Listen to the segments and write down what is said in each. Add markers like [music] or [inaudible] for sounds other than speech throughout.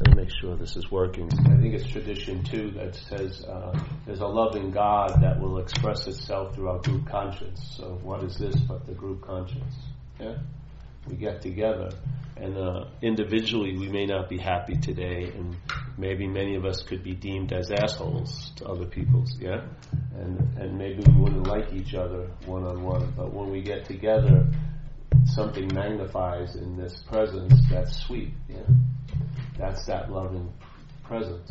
Let me make sure this is working. I think it's tradition two that says uh, there's a loving God that will express itself through our group conscience. So what is this but the group conscience? Yeah, we get together, and uh, individually we may not be happy today, and maybe many of us could be deemed as assholes to other people. Yeah, and and maybe we wouldn't like each other one on one, but when we get together something magnifies in this presence that's sweet. Yeah? That's that loving presence.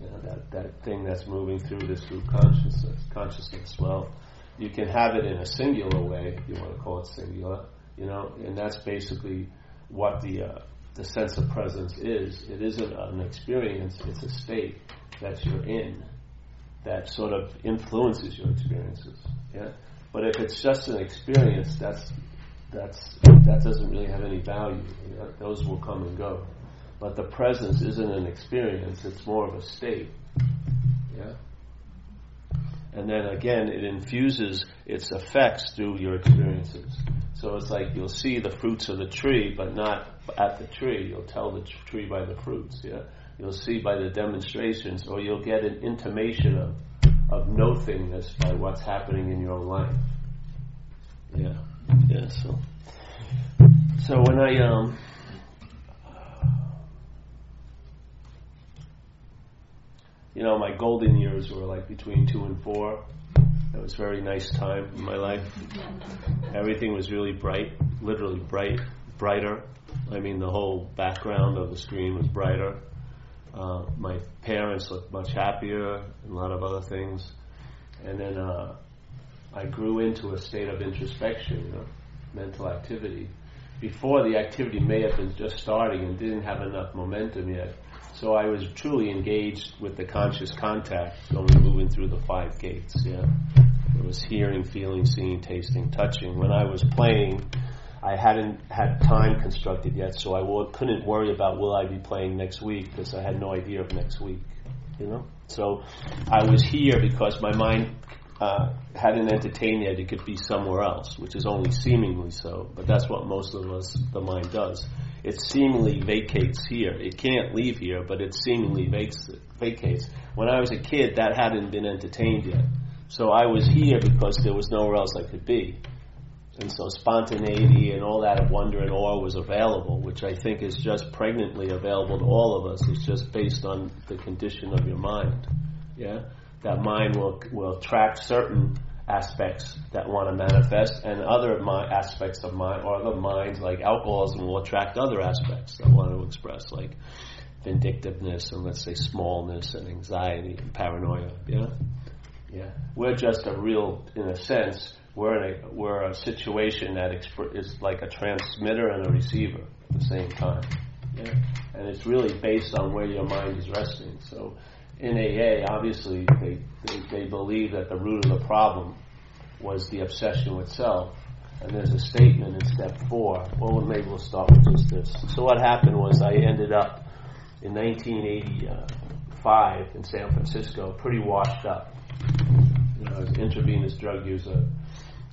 You know, that, that thing that's moving through this group consciousness. Consciousness. Well, you can have it in a singular way, if you want to call it singular. You know, and that's basically what the uh, the sense of presence is. It isn't an experience; it's a state that you're in that sort of influences your experiences. Yeah. But if it's just an experience, that's that's that doesn't really have any value. You know, those will come and go. But the presence isn't an experience; it's more of a state. Yeah. And then again, it infuses its effects through your experiences. So it's like you'll see the fruits of the tree, but not at the tree. You'll tell the tree by the fruits. Yeah. You'll see by the demonstrations, or you'll get an intimation of of nothingness by what's happening in your own life. Yeah. Yeah, so so when I um you know my golden years were like between two and four. It was a very nice time in my life. Everything was really bright, literally bright, brighter. I mean, the whole background of the screen was brighter. Uh, my parents looked much happier, and a lot of other things. And then uh, I grew into a state of introspection, you know, mental activity. Before the activity may have been just starting and didn't have enough momentum yet. So I was truly engaged with the conscious contact, going moving through the five gates. Yeah, it was hearing, feeling, seeing, tasting, touching. When I was playing, I hadn't had time constructed yet, so I w- couldn't worry about will I be playing next week because I had no idea of next week. You know, so I was here because my mind uh, hadn't entertained yet, it could be somewhere else, which is only seemingly so. But that's what most of us, the mind does. It seemingly vacates here. It can't leave here, but it seemingly vacates. When I was a kid, that hadn't been entertained yet. So I was here because there was nowhere else I could be. And so spontaneity and all that of wonder and awe was available, which I think is just pregnantly available to all of us. It's just based on the condition of your mind. Yeah? that mind will will attract certain aspects that want to manifest, and other aspects of mind or other minds like alcoholism will attract other aspects that want to express, like vindictiveness and let's say smallness and anxiety and paranoia. Yeah, yeah. We're just a real, in a sense, we're in a we're a situation that exp- is like a transmitter and a receiver at the same time. Yeah, and it's really based on where your mind is resting. So in AA, obviously, they, they, they, believe that the root of the problem was the obsession with self. And there's a statement in step four. Well, maybe we'll start with just this. So what happened was I ended up in 1985 in San Francisco, pretty washed up. You know, I was an intravenous drug user.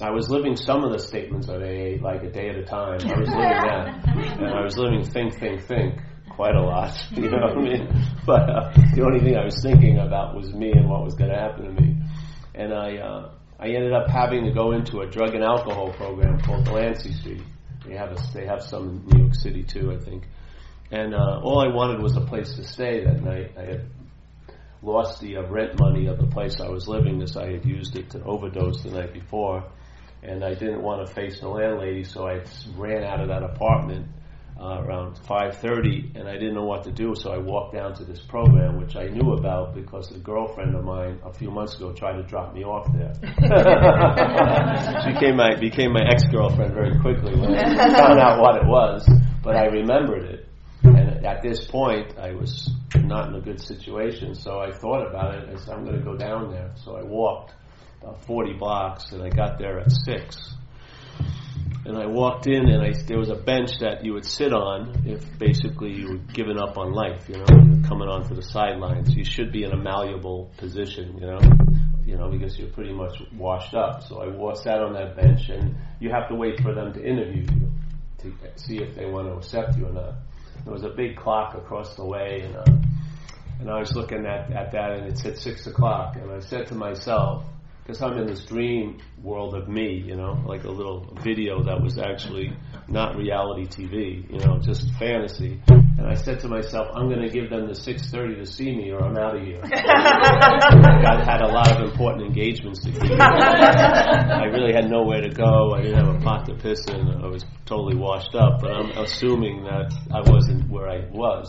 I was living some of the statements of AA like a day at a time. I was living that. [laughs] And I was living think, think, think quite a lot. [laughs] You know what I mean? But uh, the only thing I was thinking about was me and what was going to happen to me. And I, uh, I ended up having to go into a drug and alcohol program called Delancey Street. They have a, they have some in New York City too, I think. And uh, all I wanted was a place to stay that night. I had lost the uh, rent money of the place I was living as I had used it to overdose the night before. And I didn't want to face the landlady, so I ran out of that apartment uh, around 5:30, and I didn't know what to do. So I walked down to this program, which I knew about because a girlfriend of mine a few months ago tried to drop me off there. [laughs] she became my became my ex girlfriend very quickly when I [laughs] found out what it was. But I remembered it, and at this point, I was not in a good situation. So I thought about it. I said, "I'm going to go down there." So I walked about 40 blocks, and I got there at six and I walked in, and I, there was a bench that you would sit on if basically you were giving up on life, you know, coming onto the sidelines. You should be in a malleable position, you know, you know, because you're pretty much washed up. So I sat on that bench, and you have to wait for them to interview you to see if they want to accept you or not. there was a big clock across the way, and uh, and I was looking at at that, and it said six o'clock, and I said to myself, because I'm in this dream world of me, you know, like a little video that was actually not reality TV, you know, just fantasy. And I said to myself, I'm going to give them the 6:30 to see me, or I'm out of here. [laughs] I had a lot of important engagements to keep. I really had nowhere to go. I didn't have a pot to piss in. I was totally washed up. But I'm assuming that I wasn't where I was.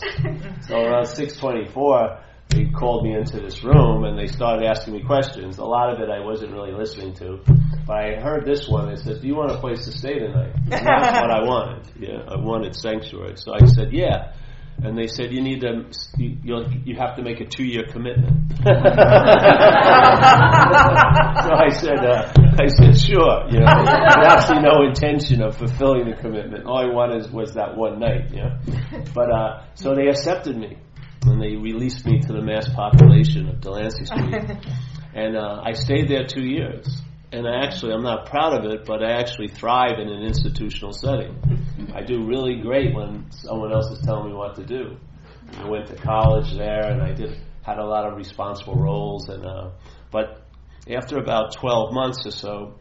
So around 6:24 they called me into this room and they started asking me questions. A lot of it I wasn't really listening to, but I heard this one. It said, "Do you want a place to stay tonight?" And that's what I wanted. Yeah, I wanted sanctuary. So I said, "Yeah." And they said, "You need to, you you have to make a two year commitment." [laughs] so I said, uh, "I said, sure." You know, absolutely no intention of fulfilling the commitment. All I wanted was that one night. You know, but uh, so they accepted me and they released me to the mass population of Delancey Street. [laughs] and uh, I stayed there two years. And I actually, I'm not proud of it, but I actually thrive in an institutional setting. I do really great when someone else is telling me what to do. I went to college there, and I did had a lot of responsible roles. And uh, but after about 12 months or so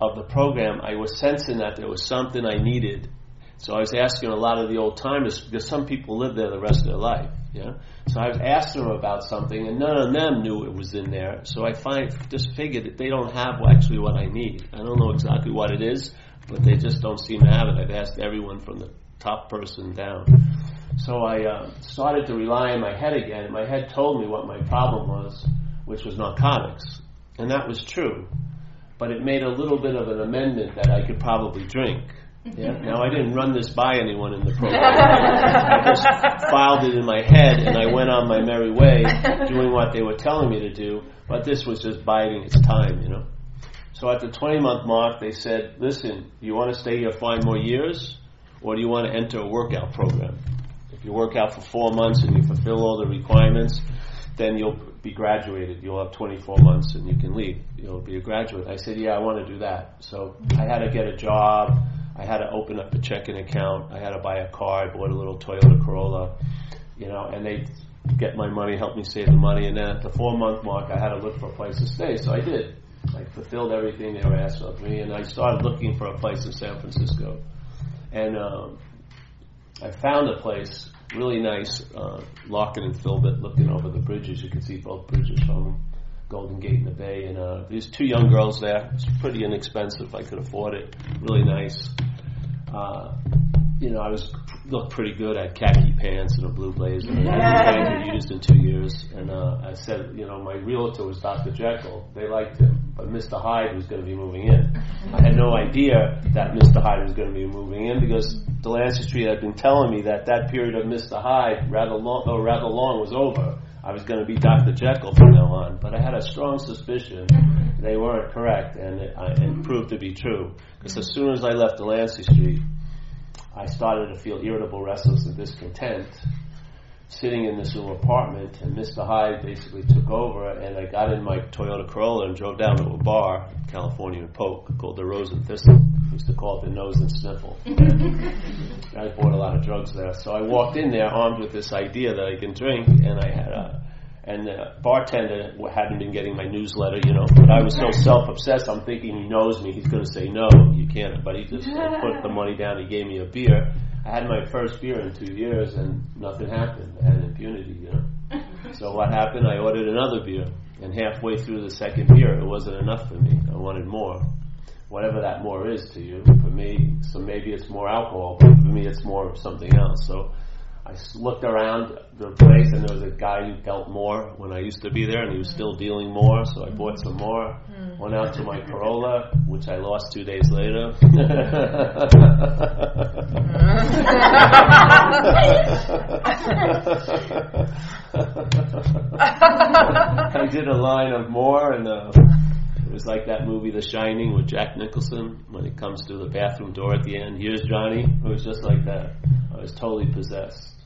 of the program, I was sensing that there was something I needed so I was asking a lot of the old timers because some people live there the rest of their life. Yeah. So I was asking them about something, and none of them knew it was in there. So I find just figured that they don't have actually what I need. I don't know exactly what it is, but they just don't seem to have it. I've asked everyone from the top person down. So I uh, started to rely on my head again, my head told me what my problem was, which was narcotics, and that was true. But it made a little bit of an amendment that I could probably drink. Yeah. Now I didn't run this by anyone in the [laughs] program. I just filed it in my head and I went on my merry way doing what they were telling me to do. But this was just biding its time, you know. So at the 20 month mark, they said, "Listen, do you want to stay here five more years, or do you want to enter a workout program? If you work out for four months and you fulfill all the requirements, then you'll be graduated. You'll have 24 months and you can leave. You'll be a graduate." I said, "Yeah, I want to do that." So I had to get a job. I had to open up a checking account. I had to buy a car. I bought a little Toyota Corolla, you know, and they get my money, help me save the money. And then at the four month mark, I had to look for a place to stay. So I did. I fulfilled everything they were asking of me, and I started looking for a place in San Francisco. And um, I found a place really nice, uh, Larkin and Filbert, looking over the bridges. You can see both bridges from Golden Gate in the Bay. And uh, there's two young girls there. It's pretty inexpensive. I could afford it. Really nice uh, you know, I was looked pretty good. I had khaki pants and a blue blazer. And I hadn't used in two years. And uh, I said, you know, my realtor was Dr. Jekyll. They liked him, but Mr. Hyde was going to be moving in. I had no idea that Mr. Hyde was going to be moving in because Delancey Street had been telling me that that period of Mr. Hyde, rather long, though rather long, was over. I was going to be Dr. Jekyll from now on, but I had a strong suspicion they weren't correct, and it, uh, it proved to be true. Because as soon as I left Delancey Street, I started to feel irritable, restless, and discontent sitting in this little apartment, and Mr. Hyde basically took over, and I got in my Toyota Corolla and drove down to a bar, California and Polk, called the Rose and Thistle. Used to call it the Nose and Sniffle. [laughs] I bought a lot of drugs there. So I walked in there armed with this idea that I can drink, and I had a and the bartender hadn't been getting my newsletter, you know. But I was so self-obsessed, I'm thinking he knows me. He's going to say no, you can't. But he just put the money down. He gave me a beer. I had my first beer in two years, and nothing happened. I had impunity, you know. So what happened? I ordered another beer, and halfway through the second beer, it wasn't enough for me. I wanted more. Whatever that more is to you, for me, so maybe it's more alcohol, but for me, it's more of something else. So I looked around the place and there was a guy who dealt more when I used to be there and he was still dealing more, so I bought some more. Mm. Went out to my Corolla, which I lost two days later. [laughs] [laughs] I did a line of more and uh, it was like that movie The Shining with Jack Nicholson when he comes through the bathroom door at the end. Here's Johnny. It was just like that. I was totally possessed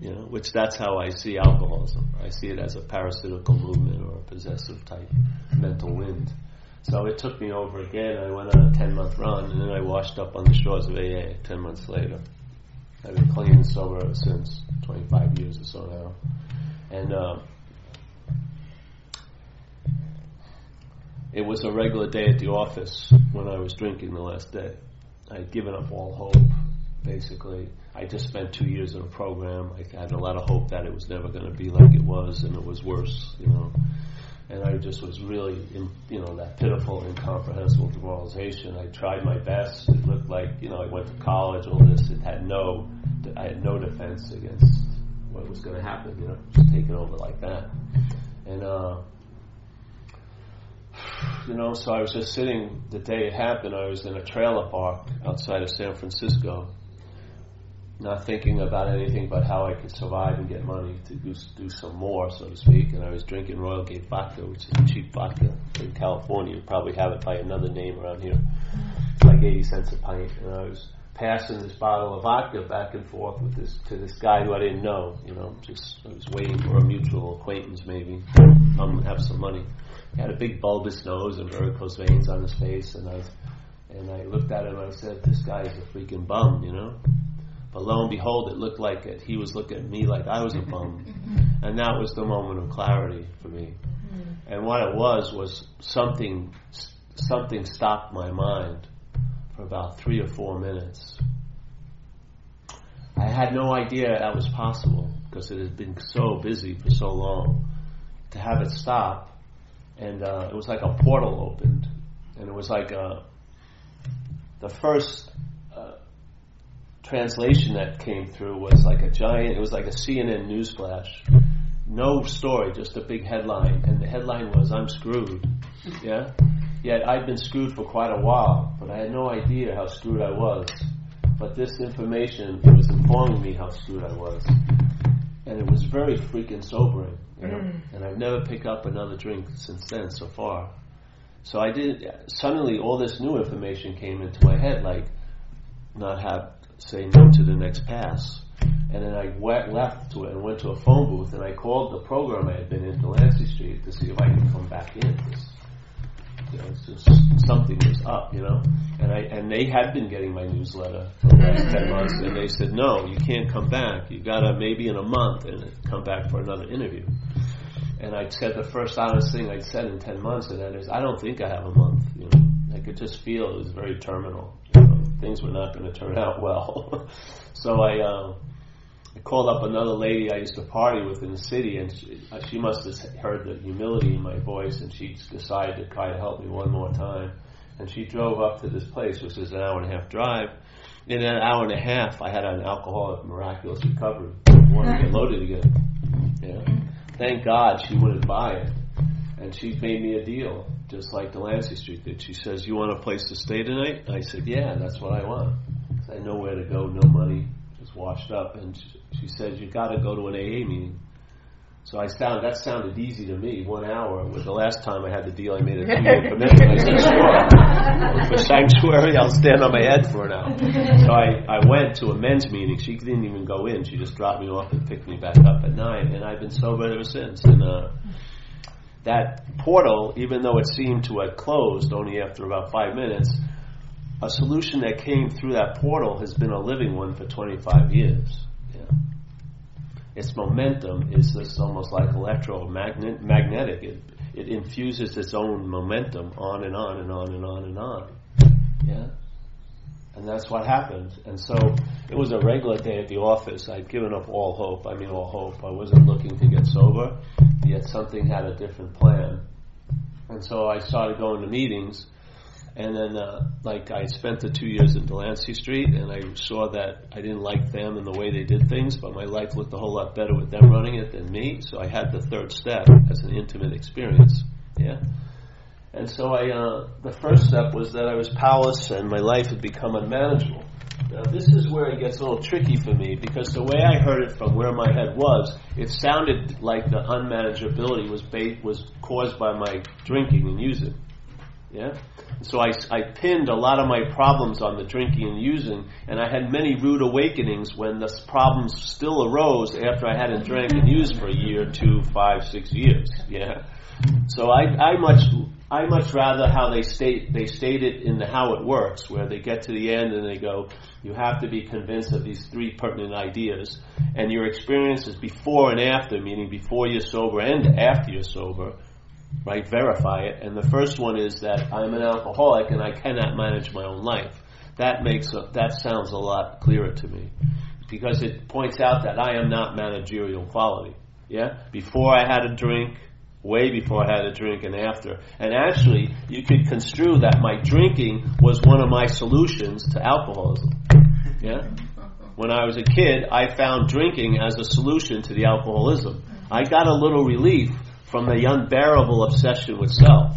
you know, which that's how I see alcoholism. I see it as a parasitical movement or a possessive type mental wind. So it took me over again. I went on a 10 month run and then I washed up on the shores of AA 10 months later. I've been clean and sober ever since, 25 years or so now. And uh, it was a regular day at the office when I was drinking the last day. I had given up all hope, basically. I just spent two years in a program. I had a lot of hope that it was never going to be like it was, and it was worse, you know. And I just was really, in, you know, that pitiful, incomprehensible demoralization. I tried my best. It looked like, you know, I went to college, all this. It had no, I had no defense against what was going to happen, you know, just taken over like that. And, uh, you know, so I was just sitting the day it happened. I was in a trailer park outside of San Francisco, not thinking about anything but how I could survive and get money to do, do some more, so to speak. And I was drinking Royal Gate vodka, which is cheap vodka in California. You probably have it by another name around here, like 80 cents a pint. And I was passing this bottle of vodka back and forth with this to this guy who I didn't know. You know, just I was waiting for a mutual acquaintance maybe come have some money. He had a big bulbous nose and varicose veins on his face, and I and I looked at him and I said, "This guy is a freaking bum," you know. But lo and behold, it looked like it. He was looking at me like I was a bum, [laughs] and that was the moment of clarity for me. Hmm. And what it was was something something stopped my mind for about three or four minutes. I had no idea that was possible because it had been so busy for so long. To have it stop and uh, it was like a portal opened, and it was like a, uh, the first uh, translation that came through was like a giant. It was like a CNN news flash, no story, just a big headline, and the headline was "I'm screwed." [laughs] Yeah, yet I'd been screwed for quite a while, but I had no idea how screwed I was. But this information it was informing me how screwed I was, and it was very freaking sobering. You know? Mm. And I've never picked up another drink since then so far. So I did. Suddenly, all this new information came into my head, like not have say no to the next pass. And then I went, left to it and went to a phone booth and I called the program I had been in, Delancey Street, to see if I could come back in. You know, just something was up, you know. And I and they had been getting my newsletter for the last ten months, and they said, no, you can't come back. You gotta maybe in a month and come back for another interview. And I said the first honest thing I'd said in ten months, and that is, I don't think I have a month. You know, I could just feel it was very terminal. You know, things were not going to turn out well. [laughs] so I. I called up another lady I used to party with in the city, and she, uh, she must have heard the humility in my voice, and she decided to try to help me one more time. And she drove up to this place, which is an hour and a half drive. In an hour and a half, I had an alcoholic miraculous recovery. Wanted to get loaded again. Yeah. Thank God she wouldn't buy it, and she made me a deal, just like Delancey Street did. She says, "You want a place to stay tonight?" I said, "Yeah, that's what I want." I know where to go, no money, just washed up, and she, she said, "You got to go to an AA meeting." So I sound that sounded easy to me. One hour. was the last time I had the deal, I made a [laughs] two-year commitment. I said, "Sure." [laughs] For sanctuary, I'll stand on my head for an hour. So I, I went to a men's meeting. She didn't even go in. She just dropped me off and picked me back up at nine, and I've been sober ever since. And uh, that portal, even though it seemed to have closed only after about five minutes, a solution that came through that portal has been a living one for 25 years its momentum is this almost like electromagnetic. It, it infuses its own momentum on and on and on and on and on. Yeah? And that's what happened. And so it was a regular day at the office. I'd given up all hope. I mean, all hope. I wasn't looking to get sober, yet something had a different plan. And so I started going to meetings and then, uh, like, I spent the two years in Delancey Street, and I saw that I didn't like them and the way they did things, but my life looked a whole lot better with them running it than me. So I had the third step as an intimate experience. Yeah. And so I, uh, the first step was that I was powerless and my life had become unmanageable. Now, this is where it gets a little tricky for me because the way I heard it from where my head was, it sounded like the unmanageability was ba- was caused by my drinking and using. Yeah? So I, I pinned a lot of my problems on the drinking and using, and I had many rude awakenings when the problems still arose after I hadn't drank and used for a year, two, five, six years. Yeah. So I, I much I much rather how they state they state it in the how it works, where they get to the end and they go, you have to be convinced of these three pertinent ideas, and your experiences before and after, meaning before you're sober and after you're sober, right? Verify it. And the first one is that I'm an alcoholic and I cannot manage my own life. That makes a, that sounds a lot clearer to me because it points out that I am not managerial quality. Yeah, before I had a drink way before I had a drink and after. And actually, you could construe that my drinking was one of my solutions to alcoholism. Yeah? When I was a kid, I found drinking as a solution to the alcoholism. I got a little relief from the unbearable obsession with self.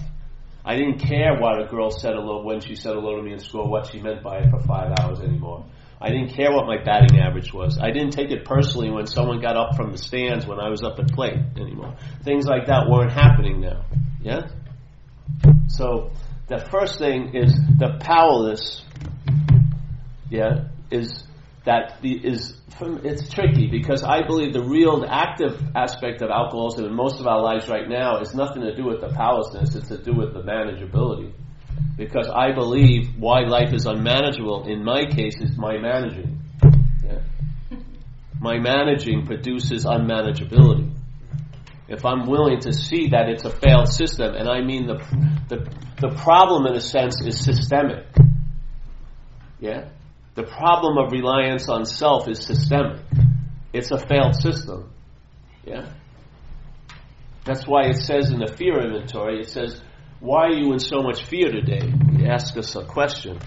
I didn't care what a girl said hello when she said hello to me in school, what she meant by it for five hours anymore. I didn't care what my batting average was. I didn't take it personally when someone got up from the stands when I was up at plate anymore. Things like that weren't happening now. Yeah? So the first thing is the powerless, yeah, is that is it's tricky because I believe the real active aspect of alcoholism in most of our lives right now is nothing to do with the powerlessness, it's to do with the manageability because I believe why life is unmanageable in my case is my managing. Yeah. My managing produces unmanageability. If I'm willing to see that it's a failed system, and I mean the, the, the problem in a sense is systemic. Yeah? The problem of reliance on self is systemic. It's a failed system. Yeah? That's why it says in the fear inventory, it says, why are you in so much fear today? He asked us a question.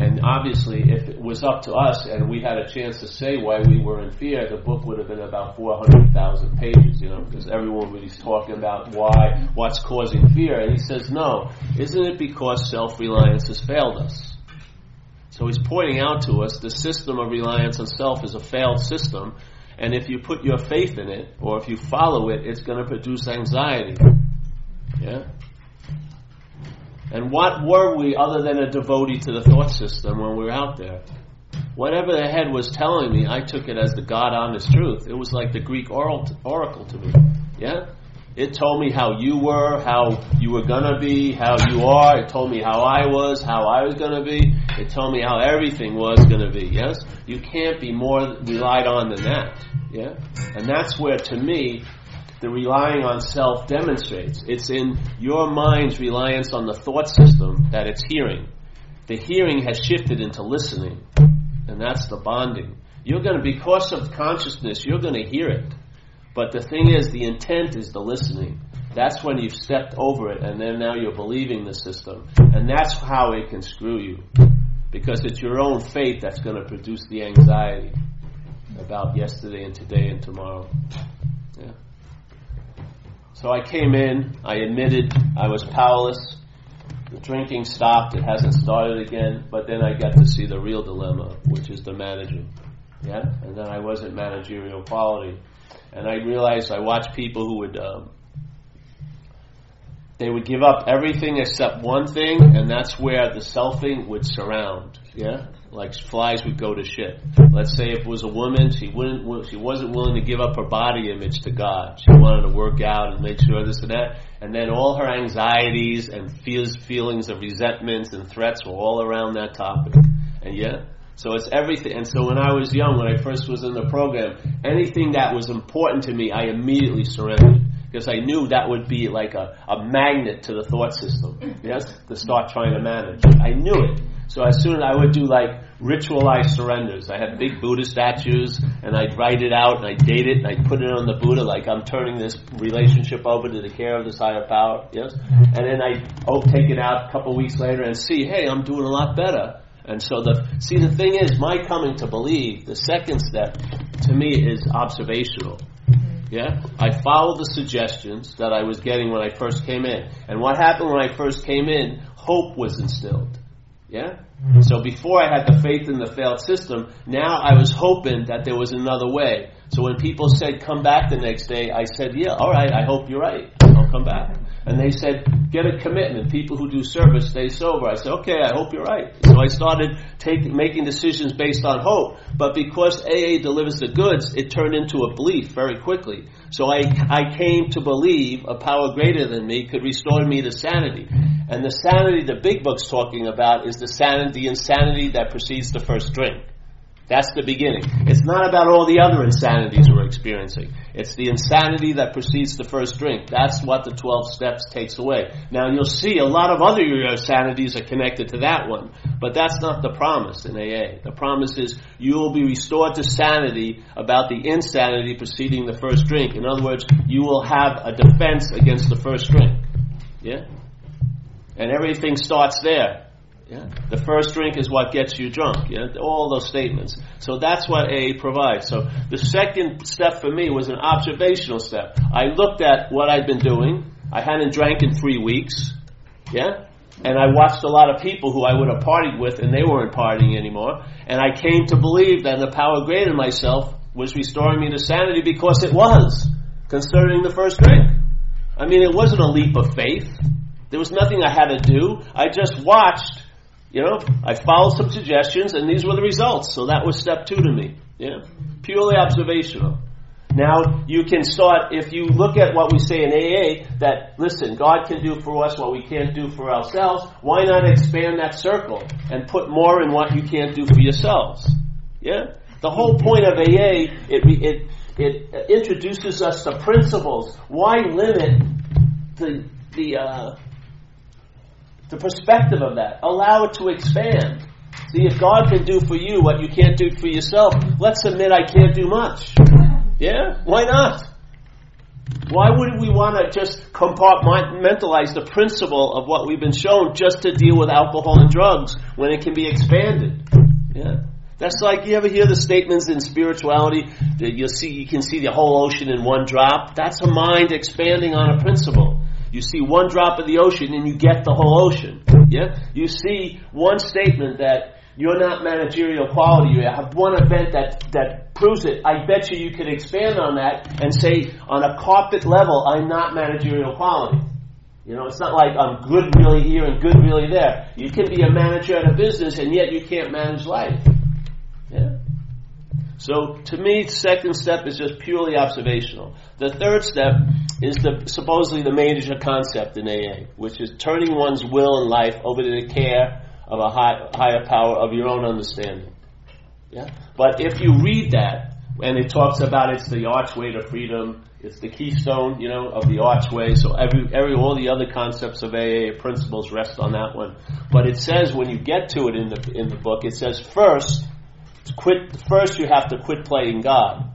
And obviously, if it was up to us and we had a chance to say why we were in fear, the book would have been about 400,000 pages, you know, because everyone was talking about why, what's causing fear. And he says, no, isn't it because self-reliance has failed us? So he's pointing out to us the system of reliance on self is a failed system, and if you put your faith in it, or if you follow it, it's going to produce anxiety. Yeah? And what were we other than a devotee to the thought system when we were out there? Whatever the head was telling me, I took it as the God honest truth. It was like the Greek oracle to me. Yeah? It told me how you were, how you were gonna be, how you are. It told me how I was, how I was gonna be. It told me how everything was gonna be. Yes? You can't be more relied on than that. Yeah? And that's where, to me, the relying on self demonstrates. It's in your mind's reliance on the thought system that it's hearing. The hearing has shifted into listening, and that's the bonding. You're going to, because of consciousness, you're going to hear it. But the thing is, the intent is the listening. That's when you've stepped over it, and then now you're believing the system. And that's how it can screw you. Because it's your own faith that's going to produce the anxiety about yesterday and today and tomorrow. Yeah. So I came in, I admitted I was powerless. The drinking stopped, it hasn't started again, but then I got to see the real dilemma, which is the managing. Yeah? And then I wasn't managerial quality. And I realized I watched people who would, um, they would give up everything except one thing, and that's where the selfing would surround. Yeah? like flies would go to shit. Let's say if it was a woman, she wouldn't, she wasn't willing to give up her body image to God. She wanted to work out and make sure this and that. And then all her anxieties and feels, feelings of resentments and threats were all around that topic. And yeah, so it's everything. And so when I was young, when I first was in the program, anything that was important to me, I immediately surrendered. Because I knew that would be like a, a magnet to the thought system, yes, to start trying to manage. I knew it. So as soon as I would do like ritualized surrenders, I had big Buddha statues and I'd write it out and I'd date it and I'd put it on the Buddha like I'm turning this relationship over to the care of this higher power, yes? And then I'd oh, take it out a couple weeks later and see, hey, I'm doing a lot better. And so the, see the thing is, my coming to believe, the second step to me is observational. Mm-hmm. Yeah? I followed the suggestions that I was getting when I first came in. And what happened when I first came in, hope was instilled. Yeah? Mm-hmm. So before I had the faith in the failed system, now I was hoping that there was another way. So when people said come back the next day, I said, yeah, alright, I hope you're right. I'll come back. And they said, get a commitment. People who do service stay sober. I said, okay, I hope you're right. So I started taking, making decisions based on hope. But because AA delivers the goods, it turned into a belief very quickly. So I, I came to believe a power greater than me could restore me to sanity. And the sanity the big book's talking about is the sanity, the insanity that precedes the first drink. That's the beginning. It's not about all the other insanities we're experiencing. It's the insanity that precedes the first drink. That's what the 12 steps takes away. Now you'll see a lot of other insanities are connected to that one, but that's not the promise in AA. The promise is you will be restored to sanity about the insanity preceding the first drink. In other words, you will have a defense against the first drink. Yeah? And everything starts there. Yeah? The first drink is what gets you drunk. Yeah? All those statements. So that's what AA provides. So the second step for me was an observational step. I looked at what I'd been doing. I hadn't drank in three weeks. Yeah? And I watched a lot of people who I would have partied with and they weren't partying anymore. And I came to believe that the power greater than myself was restoring me to sanity because it was concerning the first drink. I mean, it wasn't a leap of faith. There was nothing I had to do. I just watched you know, I followed some suggestions and these were the results. So that was step two to me. Yeah. Purely observational. Now, you can start, if you look at what we say in AA, that, listen, God can do for us what we can't do for ourselves, why not expand that circle and put more in what you can't do for yourselves? Yeah? The whole point of AA, it, it, it introduces us to principles. Why limit the, the, uh, the perspective of that. Allow it to expand. See, if God can do for you what you can't do for yourself, let's admit I can't do much. Yeah? Why not? Why wouldn't we want to just compartmentalize the principle of what we've been shown just to deal with alcohol and drugs when it can be expanded? Yeah. That's like you ever hear the statements in spirituality that you see you can see the whole ocean in one drop. That's a mind expanding on a principle. You see one drop of the ocean and you get the whole ocean. Yeah? You see one statement that you're not managerial quality. You have one event that, that proves it. I bet you you could expand on that and say, on a carpet level, I'm not managerial quality. You know, it's not like I'm good really here and good really there. You can be a manager at a business and yet you can't manage life. Yeah? So to me, second step is just purely observational. The third step is the, supposedly the major concept in AA, which is turning one's will and life over to the care of a high, higher power of your own understanding. Yeah? But if you read that, and it talks about it's the archway to freedom, it's the keystone, you know, of the archway. So every, every, all the other concepts of AA principles rest on that one. But it says when you get to it in the in the book, it says first quit, first you have to quit playing God.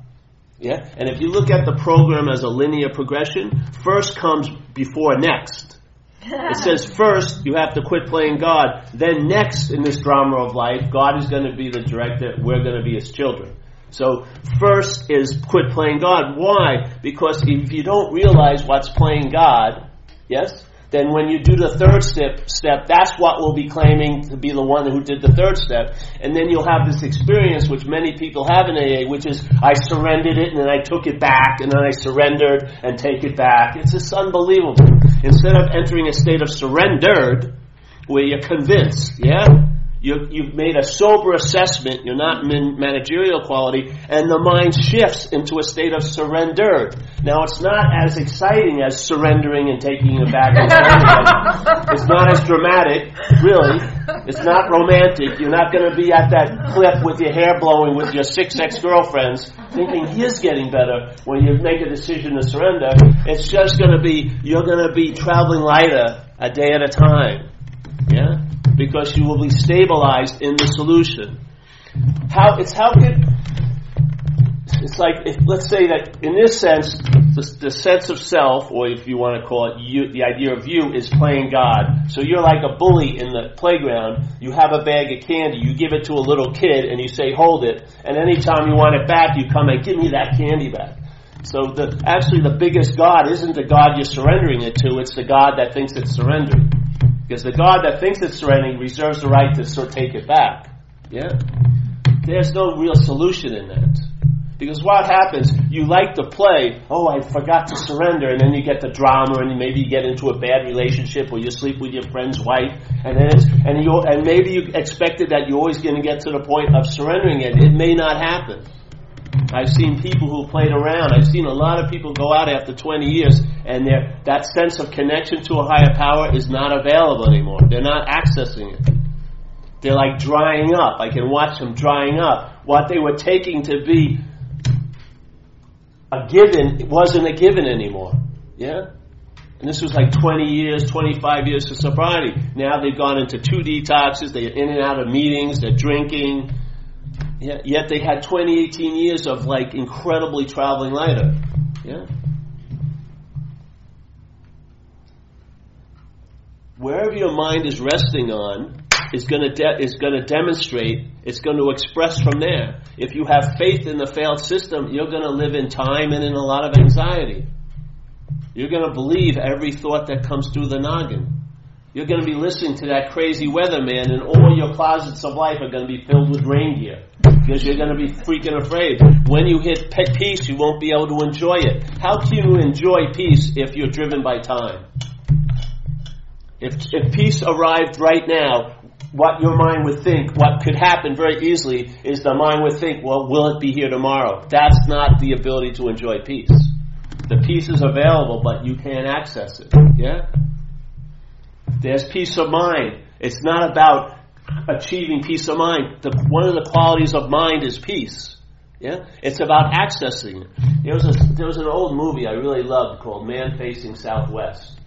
Yeah? And if you look at the program as a linear progression, first comes before next. It says [laughs] first you have to quit playing God, then next in this drama of life, God is going to be the director, we're going to be his children. So first is quit playing God. Why? Because if you don't realize what's playing God, yes, then when you do the third step, step, that's what we'll be claiming to be the one who did the third step. And then you'll have this experience which many people have in AA, which is I surrendered it and then I took it back and then I surrendered and take it back. It's just unbelievable. Instead of entering a state of surrendered, where you're convinced, yeah? You have made a sober assessment, you're not in managerial quality, and the mind shifts into a state of surrender. Now it's not as exciting as surrendering and taking it back. [laughs] it's not as dramatic, really. It's not romantic. You're not going to be at that cliff with your hair blowing with your six ex-girlfriends thinking he's getting better when you make a decision to surrender. It's just going to be, you're going to be traveling lighter a day at a time. Yeah? Because you will be stabilized in the solution. How it's how can it's like if, let's say that in this sense the, the, sense of self or if you want to call it you the idea of you is playing god. So you're like a bully in the playground. You have a bag of candy. You give it to a little kid and you say hold it. And anytime you want it back you come and give me that candy back. So the actually the biggest god isn't the god you're surrendering it to it's the god that thinks it's surrendering because the God that thinks it's surrendering reserves the right to sort of take it back. Yeah? There's no real solution in that. Because what happens, you like to play, oh, I forgot to surrender, and then you get the drama, and maybe you get into a bad relationship, or you sleep with your friend's wife, and then it's, and you, and maybe you expected that you're always going to get to the point of surrendering it. It may not happen. I've seen people who played around. I've seen a lot of people go out after 20 years, and that sense of connection to a higher power is not available anymore. They're not accessing it. They're like drying up. I can watch them drying up. What they were taking to be a given wasn't a given anymore. Yeah? And this was like 20 years, 25 years of sobriety. Now they've gone into two detoxes, they're in and out of meetings, they're drinking. Yeah, yet they had 20, 18 years of like incredibly traveling lighter. Yeah? Wherever your mind is resting on, is going to de- is going to demonstrate. It's going to express from there. If you have faith in the failed system, you're going to live in time and in a lot of anxiety. You're going to believe every thought that comes through the noggin. You're going to be listening to that crazy weatherman, and all your closets of life are going to be filled with rain gear because you're going to be freaking afraid. When you hit peace, you won't be able to enjoy it. How can you enjoy peace if you're driven by time? If, if peace arrived right now, what your mind would think, what could happen very easily, is the mind would think, well, will it be here tomorrow? That's not the ability to enjoy peace. The peace is available, but you can't access it. Yeah? There's peace of mind. It's not about achieving peace of mind. The, one of the qualities of mind is peace. Yeah? It's about accessing it. There was, a, there was an old movie I really loved called Man Facing Southwest.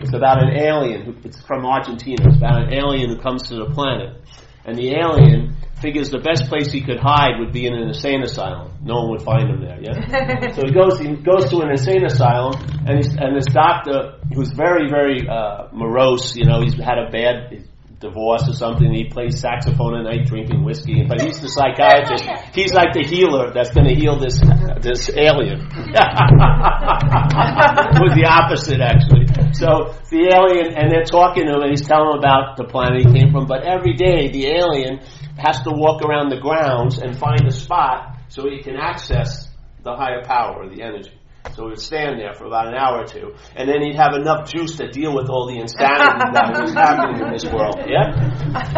It's about an alien who, it's from Argentina. It's about an alien who comes to the planet. And the alien figures the best place he could hide would be in an insane asylum. No one would find him there, yeah? so he goes, he goes to an insane asylum, and, and this doctor, who's very, very uh, morose, you know, he's had a bad, divorce or something. He plays saxophone at night, drinking whiskey. But he's the psychiatrist. He's like the healer that's going to heal this this alien. [laughs] was the opposite actually. So the alien, and they're talking to him, and he's telling him about the planet he came from. But every day, the alien has to walk around the grounds and find a spot so he can access the higher power, the energy. So he would stand there for about an hour or two, and then he'd have enough juice to deal with all the insanity that was [laughs] happening in this world. Yeah?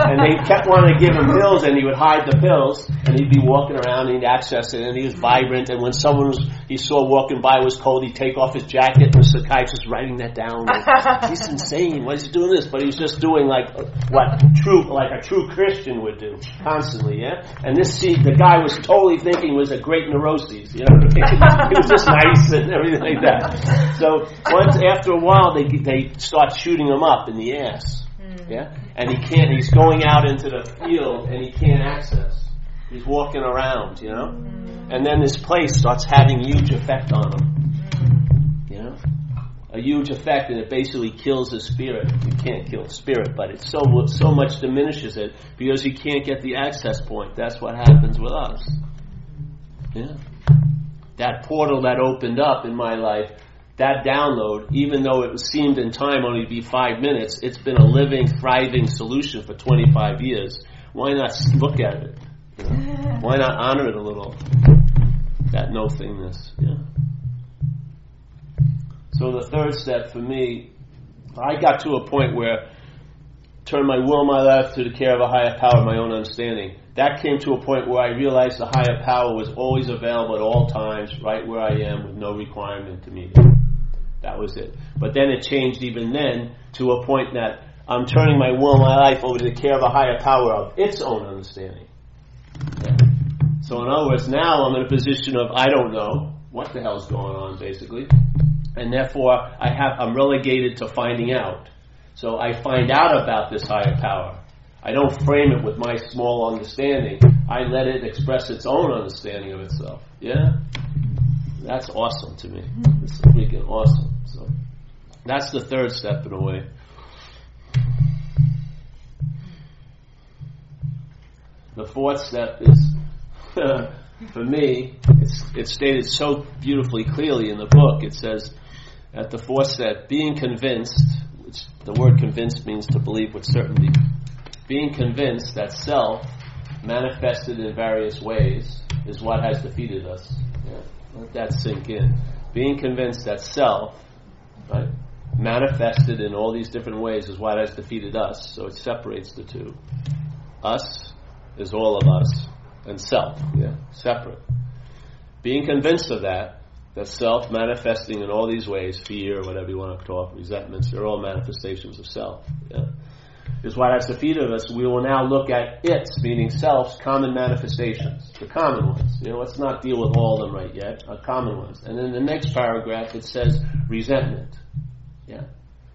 And they kept wanting to give him pills, and he would hide the pills, and he'd be walking around, and he'd access it, and he was vibrant, and when someone was, he saw walking by was cold, he'd take off his jacket, and the psychiatrist writing that down. Like, [laughs] He's insane. Why is he doing this? But he was just doing like what true, like a true Christian would do, constantly, yeah? And this, see, the guy was totally thinking was a great neuroses, you know? [laughs] he was just nice and everything like that. So once after a while, they they start shooting him up in the ass. Mm. Yeah, and he can't. He's going out into the field and he can't access. He's walking around, you know, mm. and then this place starts having huge effect on him. You know, a huge effect, and it basically kills his spirit. You can't kill spirit, but it so so much diminishes it because he can't get the access point. That's what happens with us. Yeah that portal that opened up in my life, that download, even though it seemed in time only to be five minutes, it's been a living, thriving solution for 25 years. Why not look at it? You [laughs] know? Why not honor it a little? That no thingness. Yeah. So the third step for me, I got to a point where turn my will, my life to the care of a higher power, my own understanding that came to a point where I realized the higher power was always available at all times, right where I am, with no requirement to meet it. That was it. But then it changed even then to a point that I'm turning my will, my life over to the care of a higher power of its own understanding. Yeah. So in other words, now I'm in a position of I don't know what the hell's going on, basically, and therefore I have I'm relegated to finding out. So I find out about this higher power. I don't frame it with my small understanding. I let it express its own understanding of itself. Yeah? That's awesome to me. It's freaking awesome. So that's the third step in a way. The fourth step is, [laughs] for me, it's, it's stated so beautifully clearly in the book. It says, at the fourth step, being convinced, which the word convinced means to believe with certainty being convinced that self, manifested in various ways, is what has defeated us. Yeah. Let that sink in. Being convinced that self, right, manifested in all these different ways is what has defeated us. So it separates the two. Us is all of us, and self, yeah, separate. Being convinced of that, that self manifesting in all these ways, fear, whatever you want to talk, resentments, they're all manifestations of self. Yeah. Is what has defeated us. We will now look at its, meaning self's, common manifestations, the common ones. You know, let's not deal with all of them right yet, uh, common ones. And in the next paragraph, it says resentment. Yeah.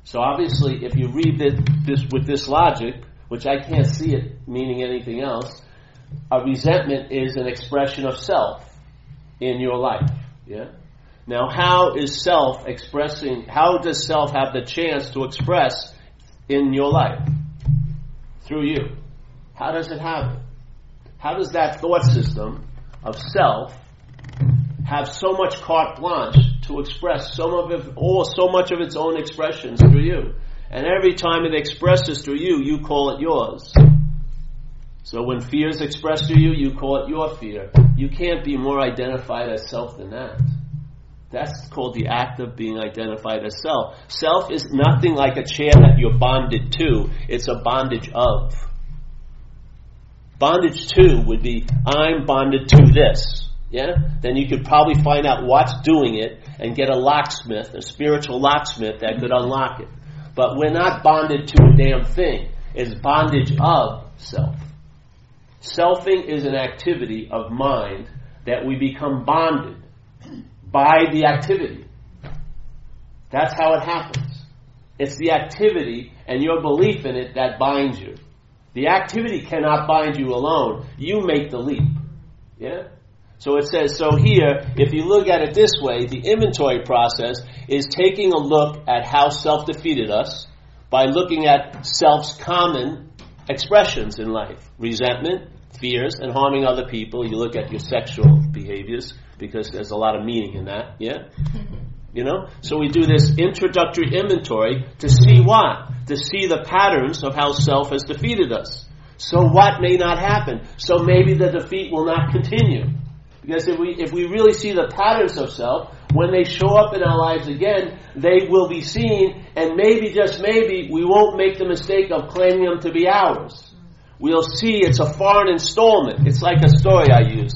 So obviously, if you read this with this logic, which I can't see it meaning anything else, a resentment is an expression of self in your life. Yeah. Now, how is self expressing? How does self have the chance to express in your life through you? How does it happen? How does that thought system of self have so much carte blanche to express some of it, or so much of its own expressions through you? And every time it expresses through you, you call it yours. So when fear is expressed through you, you call it your fear. You can't be more identified as self than that. That's called the act of being identified as self. Self is nothing like a chair that you're bonded to, it's a bondage of. Bondage to would be, I'm bonded to this. Yeah? Then you could probably find out what's doing it and get a locksmith, a spiritual locksmith that could unlock it. But we're not bonded to a damn thing. It's bondage of self. Selfing is an activity of mind that we become bonded by the activity. That's how it happens. It's the activity and your belief in it that binds you. The activity cannot bind you alone. You make the leap. Yeah? So it says, so here, if you look at it this way, the inventory process is taking a look at how self defeated us by looking at self's common expressions in life resentment, fears, and harming other people. You look at your sexual behaviors because there's a lot of meaning in that, yeah? [laughs] You know? So we do this introductory inventory to see what? To see the patterns of how self has defeated us. So what may not happen? So maybe the defeat will not continue. Because if we, if we really see the patterns of self, when they show up in our lives again, they will be seen, and maybe, just maybe, we won't make the mistake of claiming them to be ours. We'll see it's a foreign installment. It's like a story I use.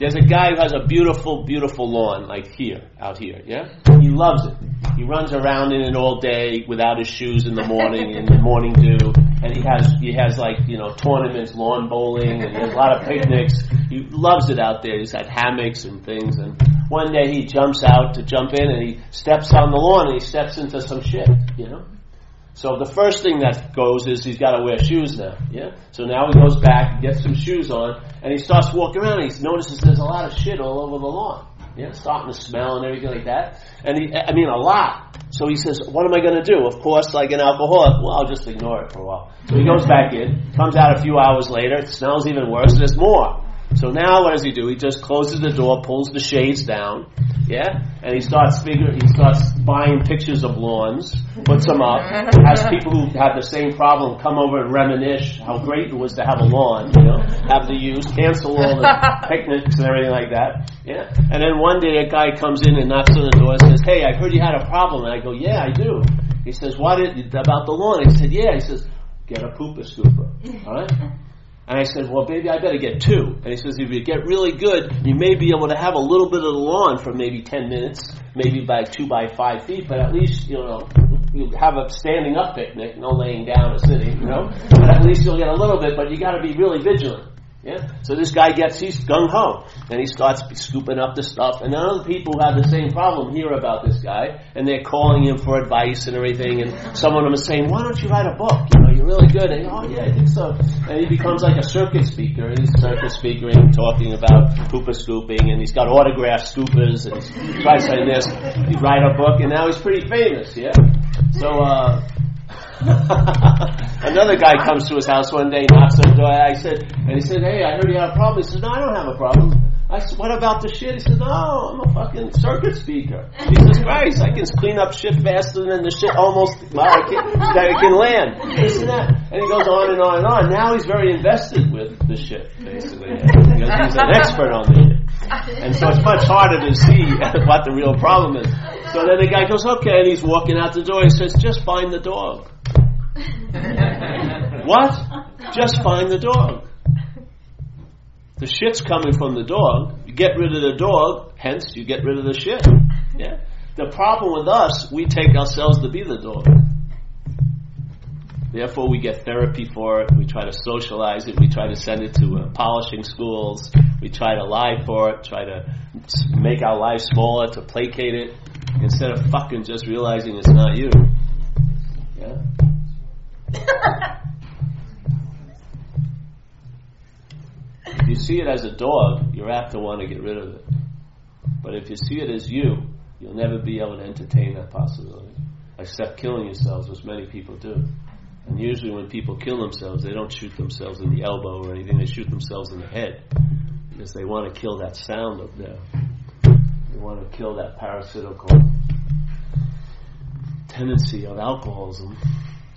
There's a guy who has a beautiful, beautiful lawn, like here, out here, yeah? He loves it. He runs around in it all day without his shoes in the morning, in the morning dew, and he has, he has like, you know, tournaments, lawn bowling, and there's a lot of picnics. He loves it out there. He's got hammocks and things, and one day he jumps out to jump in, and he steps on the lawn, and he steps into some shit, you know? So the first thing that goes is he's got to wear shoes now. Yeah. So now he goes back, gets some shoes on, and he starts walking around. And he notices there's a lot of shit all over the lawn. Yeah, starting to smell and everything like that. And he, I mean, a lot. So he says, "What am I going to do?" Of course, like an alcoholic, well, I'll just ignore it for a while. So he goes back in, comes out a few hours later. It smells even worse. There's more. So now what does he do? He just closes the door, pulls the shades down, yeah, and he starts figuring, he starts buying pictures of lawns, puts them up, has people who have the same problem come over and reminisce how great it was to have a lawn, you know, have the use, cancel all the [laughs] picnics and everything like that, yeah. And then one day a guy comes in and knocks on the door and says, "Hey, I heard you had a problem." And I go, "Yeah, I do." He says, "What is, about the lawn?" He said, "Yeah." He says, "Get a pooper scooper." All right. And I said, well, baby, I better get two. And he says, if you get really good, you may be able to have a little bit of the lawn for maybe 10 minutes, maybe by two by five feet, but at least, you know, you have a standing up picnic, no laying down or sitting, you know, but at least you'll get a little bit, but you gotta be really vigilant. Yeah? So this guy gets, he's gung ho. And he starts scooping up the stuff. And then other people who have the same problem hear about this guy. And they're calling him for advice and everything. And some of them are saying, why don't you write a book? You know, really good. And, oh yeah, I think so. And he becomes like a circuit speaker. He's circuit speaking, talking about pooper scooping. And he's got autographed scoopers. And he's tries saying this. He write a book. And now he's pretty famous, yeah? So, uh, [laughs] Another guy comes to his house one day, knocks on the door. I said, and he said, "Hey, I heard you have a problem." He said, "No, I don't have a problem." I said, "What about the shit?" He said, "No, oh, I'm a fucking circuit speaker." Jesus Christ, I can clean up shit faster than the shit almost well, I can, I can land. This and that. And he goes on and on and on. Now he's very invested with the shit, basically, because he's an expert on the shit. And so it's much harder to see [laughs] what the real problem is. So then the guy goes, okay, and he's walking out the door. He says, just find the dog. [laughs] what? Just find the dog. The shit's coming from the dog. You get rid of the dog, hence you get rid of the shit. Yeah. The problem with us, we take ourselves to be the dog. Therefore, we get therapy for it. We try to socialize it. We try to send it to uh, polishing schools. We try to lie for it. Try to make our lives smaller to placate it instead of fucking just realizing it's not you. Yeah. [laughs] you see it as a dog, you're apt to want to get rid of it. But if you see it as you, you'll never be able to entertain that possibility, except killing yourselves, which many people do. And usually, when people kill themselves, they don't shoot themselves in the elbow or anything, they shoot themselves in the head because they want to kill that sound up there. They want to kill that parasitical tendency of alcoholism.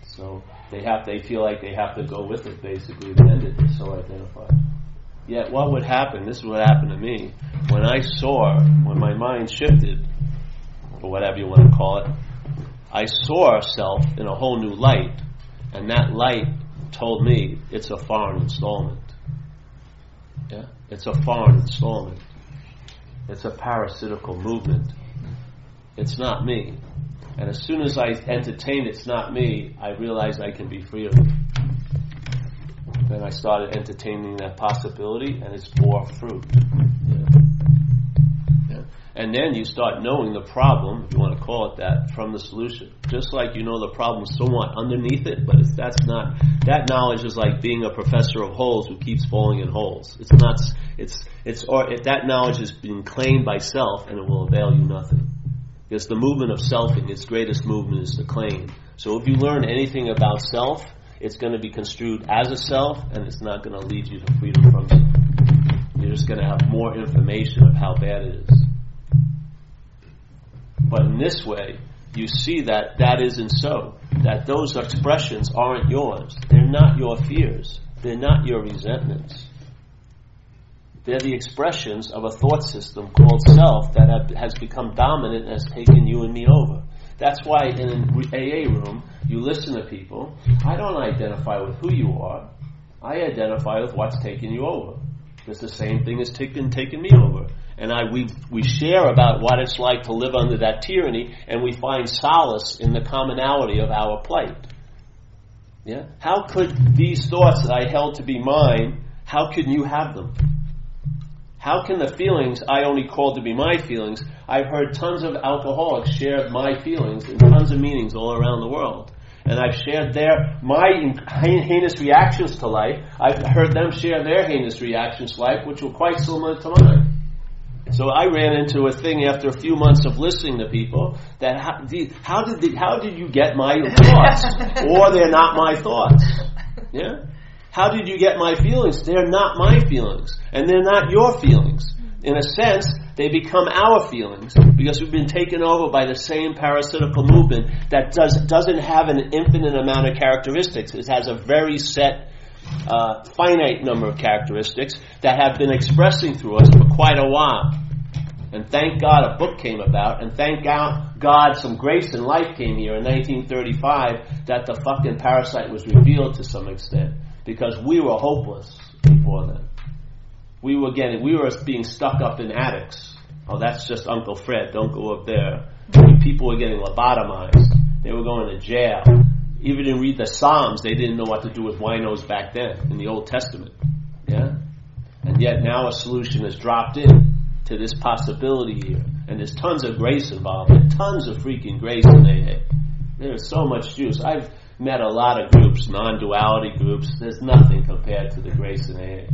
So they have they feel like they have to go with it basically to end it. They're so identified. Yet what would happen, this is what happened to me, when I saw, when my mind shifted, or whatever you want to call it, I saw self in a whole new light, and that light told me it's a foreign installment. Yeah? It's a foreign installment. It's a parasitical movement. It's not me. And as soon as I entertain it's not me, I realize I can be free of it. Then I started entertaining that possibility, and it's bore fruit. Yeah. Yeah. And then you start knowing the problem, if you want to call it that, from the solution. Just like you know the problem somewhat underneath it, but that's not. That knowledge is like being a professor of holes who keeps falling in holes. It's not. It's it's or it, that knowledge is being claimed by self, and it will avail you nothing. Because the movement of selfing, its greatest movement is the claim. So if you learn anything about self, it's going to be construed as a self, and it's not going to lead you to freedom from self. You're just going to have more information of how bad it is. But in this way, you see that that isn't so. That those expressions aren't yours. They're not your fears. They're not your resentments. They're the expressions of a thought system called self that have, has become dominant and has taken you and me over. That's why in an AA room, you listen to people. I don't identify with who you are. I identify with what's taken you over. It's the same thing as taken taken me over. And I we we share about what it's like to live under that tyranny, and we find solace in the commonality of our plight. Yeah. How could these thoughts that I held to be mine? How can you have them? How can the feelings I only called to be my feelings? I've heard tons of alcoholics share my feelings in tons of meetings all around the world. And I've shared their, my heinous reactions to life. I've heard them share their heinous reactions to life, which were quite similar to mine. So I ran into a thing after a few months of listening to people that how, how did the, how did you get my [laughs] thoughts, or they're not my thoughts? Yeah. How did you get my feelings? They're not my feelings, and they're not your feelings. In a sense, they become our feelings because we've been taken over by the same parasitical movement that does, doesn't have an infinite amount of characteristics. It has a very set, uh, finite number of characteristics that have been expressing through us for quite a while. And thank God a book came about, and thank God, God some grace and life came here in 1935 that the fucking parasite was revealed to some extent because we were hopeless before then. We were getting, we were being stuck up in attics. Oh, that's just Uncle Fred. Don't go up there. People were getting lobotomized. They were going to jail. Even in read the Psalms, they didn't know what to do with winos back then in the Old Testament. Yeah, and yet now a solution is dropped in to this possibility here, and there's tons of grace involved. And tons of freaking grace in AA. There's so much juice. I've met a lot of groups, non-duality groups. There's nothing compared to the grace in AA.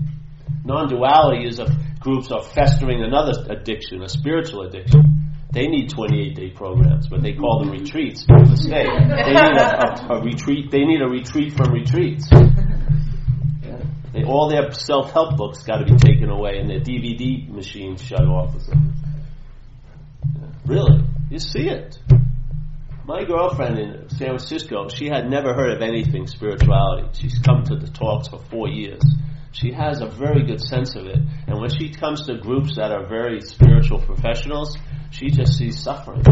Non-duality is of groups are festering another addiction, a spiritual addiction. They need 28 day programs, but they call them retreats. They need a, a, a, retreat. They need a retreat from retreats. They, all their self help books got to be taken away and their DVD machines shut off or something. Really, you see it. My girlfriend in San Francisco, she had never heard of anything spirituality. She's come to the talks for four years. She has a very good sense of it. And when she comes to groups that are very spiritual professionals, she just sees suffering.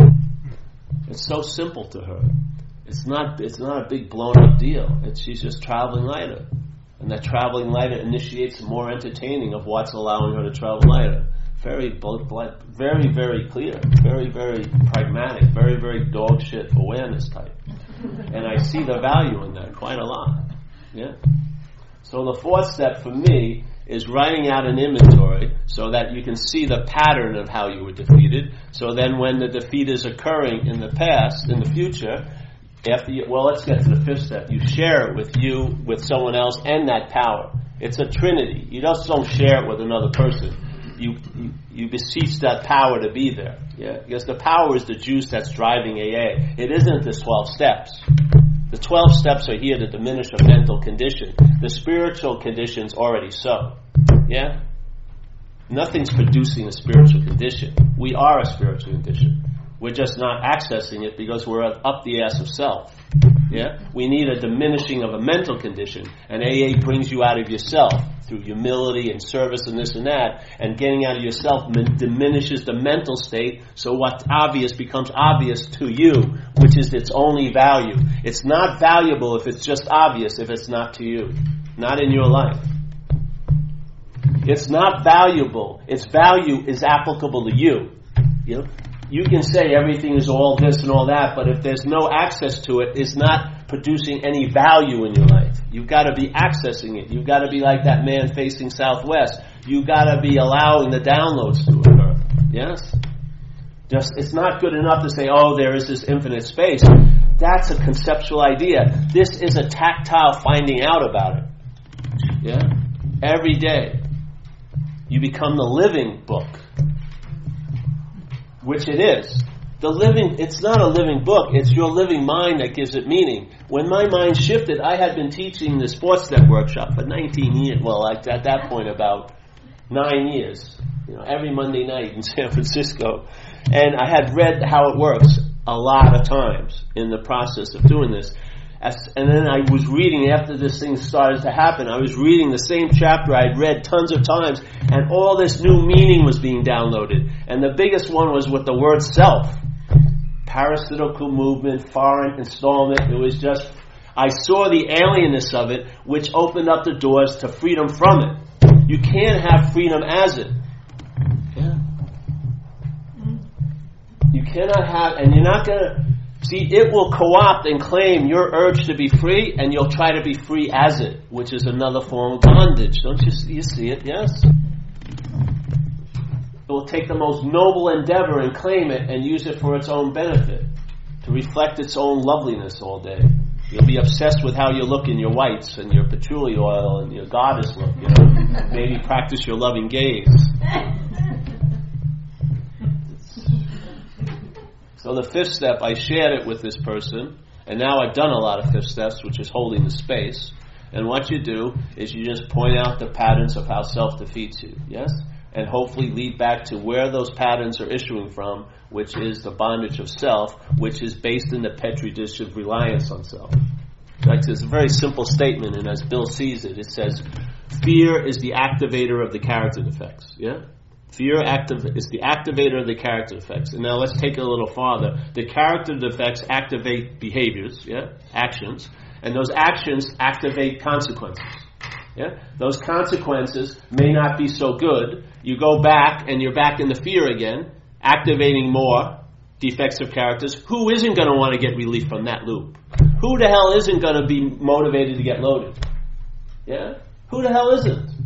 It's so simple to her. It's not, it's not a big blown up deal. It's, she's just traveling lighter. And that traveling lighter initiates more entertaining of what's allowing her to travel lighter. Very, very, very clear, very, very pragmatic, very, very dog shit awareness type. And I see the value in that quite a lot. Yeah. So the fourth step for me is writing out an inventory so that you can see the pattern of how you were defeated. So then when the defeat is occurring in the past, in the future, after you, well, let's get to the fifth step. You share it with you, with someone else, and that power. It's a trinity. You just don't share it with another person. You, you, you beseech that power to be there. Yeah? Because the power is the juice that's driving AA. It isn't the 12 steps. The 12 steps are here to diminish a mental condition. The spiritual condition's already so. Yeah? Nothing's producing a spiritual condition. We are a spiritual condition. We're just not accessing it because we're up the ass of self. Yeah? We need a diminishing of a mental condition. And AA brings you out of yourself through humility and service and this and that. And getting out of yourself diminishes the mental state. So what's obvious becomes obvious to you, which is its only value. It's not valuable if it's just obvious if it's not to you. Not in your life. It's not valuable. Its value is applicable to you. You know? You can say everything is all this and all that, but if there's no access to it, it's not producing any value in your life. You've got to be accessing it. You've got to be like that man facing southwest. You've got to be allowing the downloads to occur. Yes? Just, it's not good enough to say, oh, there is this infinite space. That's a conceptual idea. This is a tactile finding out about it. Yeah? Every day. You become the living book which it is. The living, it's not a living book, it's your living mind that gives it meaning. When my mind shifted, I had been teaching the fourth step workshop for 19 years, well, at that point about nine years, you know, every Monday night in [laughs] San Francisco. And I had read how it works a lot of times in the process of doing this. As, and then I was reading after this thing started to happen. I was reading the same chapter I'd read tons of times, and all this new meaning was being downloaded. And the biggest one was with the word self. Parasitical movement, foreign installment. It was just, I saw the alienness of it, which opened up the doors to freedom from it. You can't have freedom as it. Yeah. You cannot have, and you're not gonna, See, it will co-opt and claim your urge to be free, and you'll try to be free as it, which is another form of bondage. Don't you see, you see it? Yes. It will take the most noble endeavor and claim it and use it for its own benefit, to reflect its own loveliness all day. You'll be obsessed with how you look in your whites and your patchouli oil and your goddess look. You know, maybe practice your loving gaze. So the fifth step, I shared it with this person, and now I've done a lot of fifth steps, which is holding the space. And what you do is you just point out the patterns of how self defeats you, yes? And hopefully lead back to where those patterns are issuing from, which is the bondage of self, which is based in the petri dish of reliance on self. Like it's a very simple statement, and as Bill sees it, it says, "Fear is the activator of the character defects." Yeah, Fear is the activator of the character defects. And now let's take it a little farther. The character defects activate behaviors, yeah, actions, and those actions activate consequences. Yeah? Those consequences may not be so good. You go back and you're back in the fear again, activating more defects of characters. Who isn't going to want to get relief from that loop? Who the hell isn't going to be motivated to get loaded? Yeah? Who the hell isn't?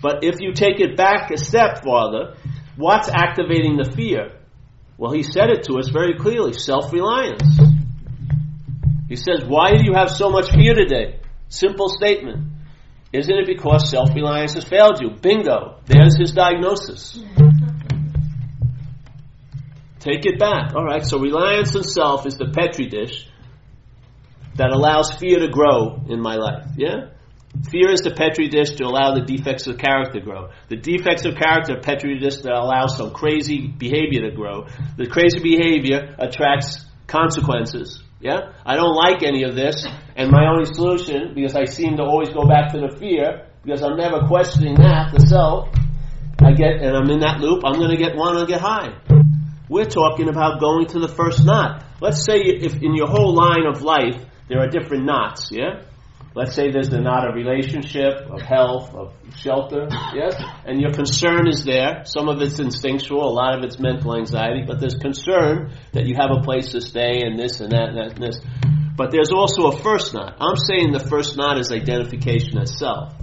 But if you take it back a step farther, what's activating the fear? Well, he said it to us very clearly self reliance. He says, Why do you have so much fear today? Simple statement. Isn't it because self reliance has failed you? Bingo. There's his diagnosis. Take it back. All right, so reliance on self is the petri dish that allows fear to grow in my life. Yeah? Fear is the petri dish to allow the defects of character to grow. The defects of character petri dish that allows some crazy behavior to grow. The crazy behavior attracts consequences. Yeah? I don't like any of this, and my only solution, because I seem to always go back to the fear, because I'm never questioning that, the self, I get, and I'm in that loop, I'm gonna get one, I'll get high. We're talking about going to the first knot. Let's say if in your whole line of life, there are different knots, yeah? Let's say there's the knot of relationship, of health, of shelter, yes? And your concern is there. Some of it's instinctual, a lot of it's mental anxiety, but there's concern that you have a place to stay and this and that and that and this. But there's also a first knot. I'm saying the first knot is identification as self.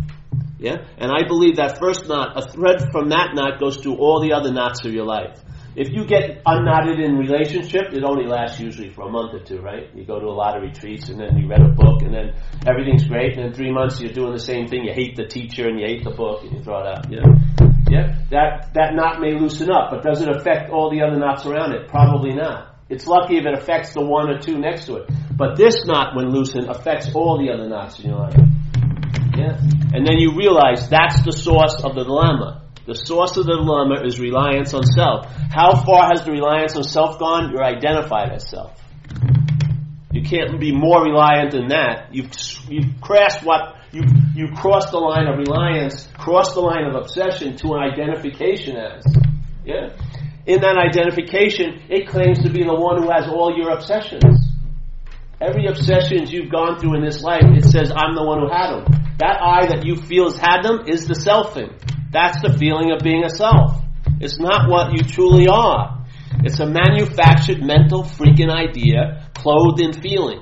Yeah? And I believe that first knot, a thread from that knot goes through all the other knots of your life. If you get unknotted in relationship, it only lasts usually for a month or two, right? You go to a lot of retreats and then you read a book and then everything's great and in three months you're doing the same thing. You hate the teacher and you hate the book and you throw it out. Yeah, yeah. That that knot may loosen up, but does it affect all the other knots around it? Probably not. It's lucky if it affects the one or two next to it. But this knot, when loosened, affects all the other knots in your life. Yeah. And then you realize that's the source of the dilemma. The source of the dilemma is reliance on self. How far has the reliance on self gone? You're identified as self. You can't be more reliant than that. You've, you've crossed what, you, you crossed the line of reliance, crossed the line of obsession to an identification as. Yeah? In that identification, it claims to be the one who has all your obsessions. Every obsessions you've gone through in this life, it says, I'm the one who had them. That I that you feel has had them is the selfing. That's the feeling of being a self. It's not what you truly are. It's a manufactured mental freaking idea clothed in feeling.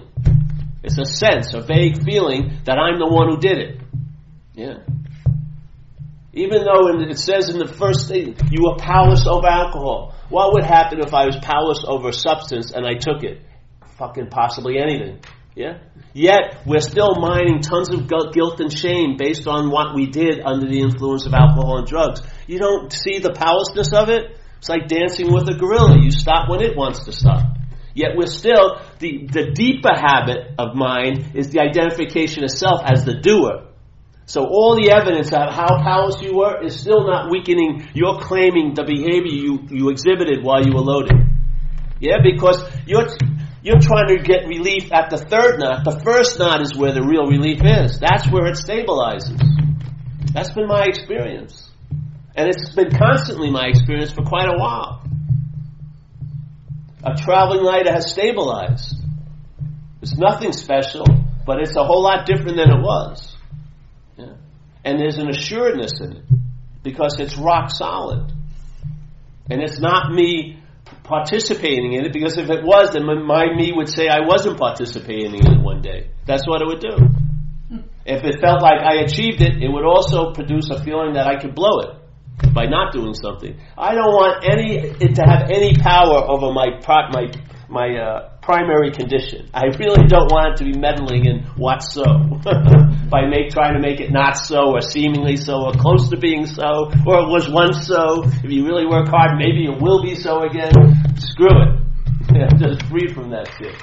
It's a sense, a vague feeling that I'm the one who did it. Yeah. Even though it says in the first thing, you were powerless over alcohol. What would happen if I was powerless over substance and I took it? Fucking possibly anything. Yeah? Yet, we're still mining tons of guilt and shame based on what we did under the influence of alcohol and drugs. You don't see the powerlessness of it? It's like dancing with a gorilla. You stop when it wants to stop. Yet we're still, the, the deeper habit of mind is the identification of self as the doer. So all the evidence of how powerless you were is still not weakening your claiming the behavior you, you exhibited while you were loaded. Yeah, because you're, you're trying to get relief at the third knot. The first knot is where the real relief is. That's where it stabilizes. That's been my experience. And it's been constantly my experience for quite a while. A traveling lighter has stabilized. It's nothing special, but it's a whole lot different than it was. Yeah. And there's an assuredness in it because it's rock solid. And it's not me participating in it because if it was, then my me would say I wasn't participating in it one day. That's what it would do. If it felt like I achieved it, it would also produce a feeling that I could blow it by not doing something. I don't want any it to have any power over my my my uh, primary condition. I really don't want it to be meddling in what's so [laughs] by make trying to make it not so or seemingly so or close to being so or it was once so. If you really work hard, maybe it will be so again. Screw it. [laughs] Yeah, just free from that shit.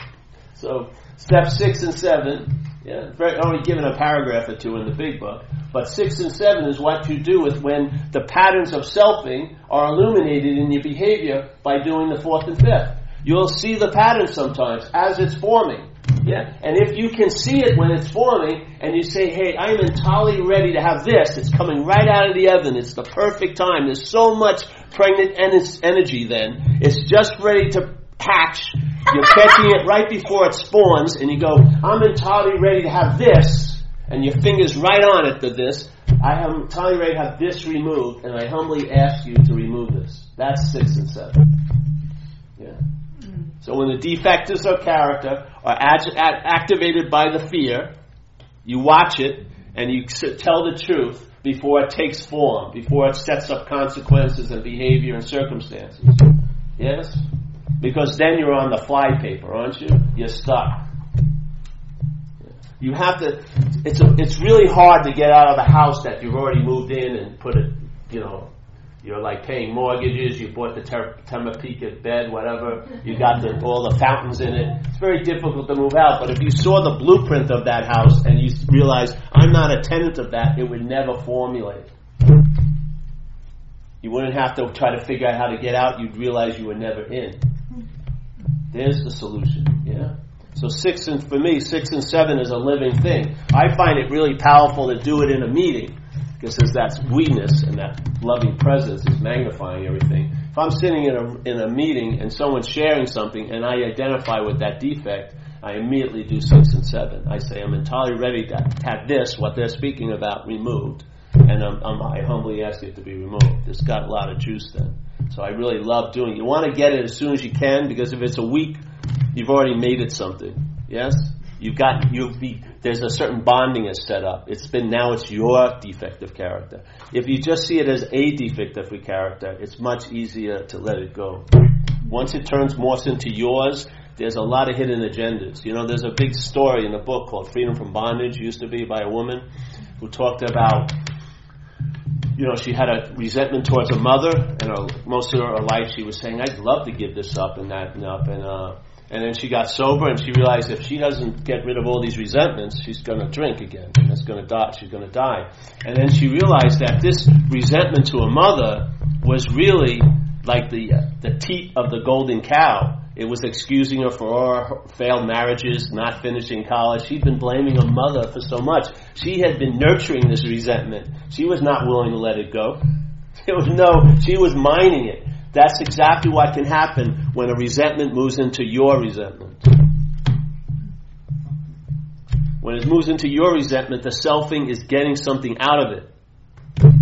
So step six and seven. Yeah, only given a paragraph or two in the big book. But six and seven is what you do with when the patterns of selfing are illuminated in your behavior by doing the fourth and fifth. You'll see the pattern sometimes as it's forming. Yeah? And if you can see it when it's forming and you say, hey, I'm entirely ready to have this, it's coming right out of the oven, it's the perfect time, there's so much pregnant energy then, it's just ready to hatch, you're catching it right before it spawns, and you go, I'm entirely ready to have this, and your finger's right on it to this, I am entirely ready to have this removed, and I humbly ask you to remove this. That's six and seven. So when the defectors of character are ag- activated by the fear, you watch it and you tell the truth before it takes form, before it sets up consequences and behavior and circumstances. Yes? Because then you're on the fly paper, aren't you? You're stuck. You have to, it's, a, it's really hard to get out of the house that you've already moved in and put it, you know, you're like paying mortgages. You bought the Ter- Tempur-Pedic bed, whatever. You got the, all the fountains in it. It's very difficult to move out. But if you saw the blueprint of that house and you realize I'm not a tenant of that, it would never formulate. You wouldn't have to try to figure out how to get out. You'd realize you were never in. There's the solution. Yeah. So six and for me, six and seven is a living thing. I find it really powerful to do it in a meeting because that's weakness and that loving presence is magnifying everything. If I'm sitting in a in a meeting and someone's sharing something and I identify with that defect, I immediately do six and seven. I say I'm entirely ready to have this, what they're speaking about, removed, and I'm, I'm, i humbly ask it to be removed. It's got a lot of juice then. So I really love doing it. You want to get it as soon as you can because if it's a week, you've already made it something. Yes? You've got, you've be, there's a certain bonding is set up. It's been, now it's your defective character. If you just see it as a defective character, it's much easier to let it go. Once it turns morphs into yours, there's a lot of hidden agendas. You know, there's a big story in a book called Freedom from Bondage, used to be by a woman who talked about, you know, she had a resentment towards her mother, and her, most of her life she was saying, I'd love to give this up and that and up, and, uh, and then she got sober and she realized if she doesn't get rid of all these resentments, she's going to drink again and it's going to die. She's going to die. And then she realized that this resentment to her mother was really like the uh, the teat of the golden cow. It was excusing her for all her failed marriages, not finishing college. She'd been blaming her mother for so much. She had been nurturing this resentment. She was not willing to let it go. There was no, she was mining it. That's exactly what can happen when a resentment moves into your resentment. When it moves into your resentment, the selfing is getting something out of it.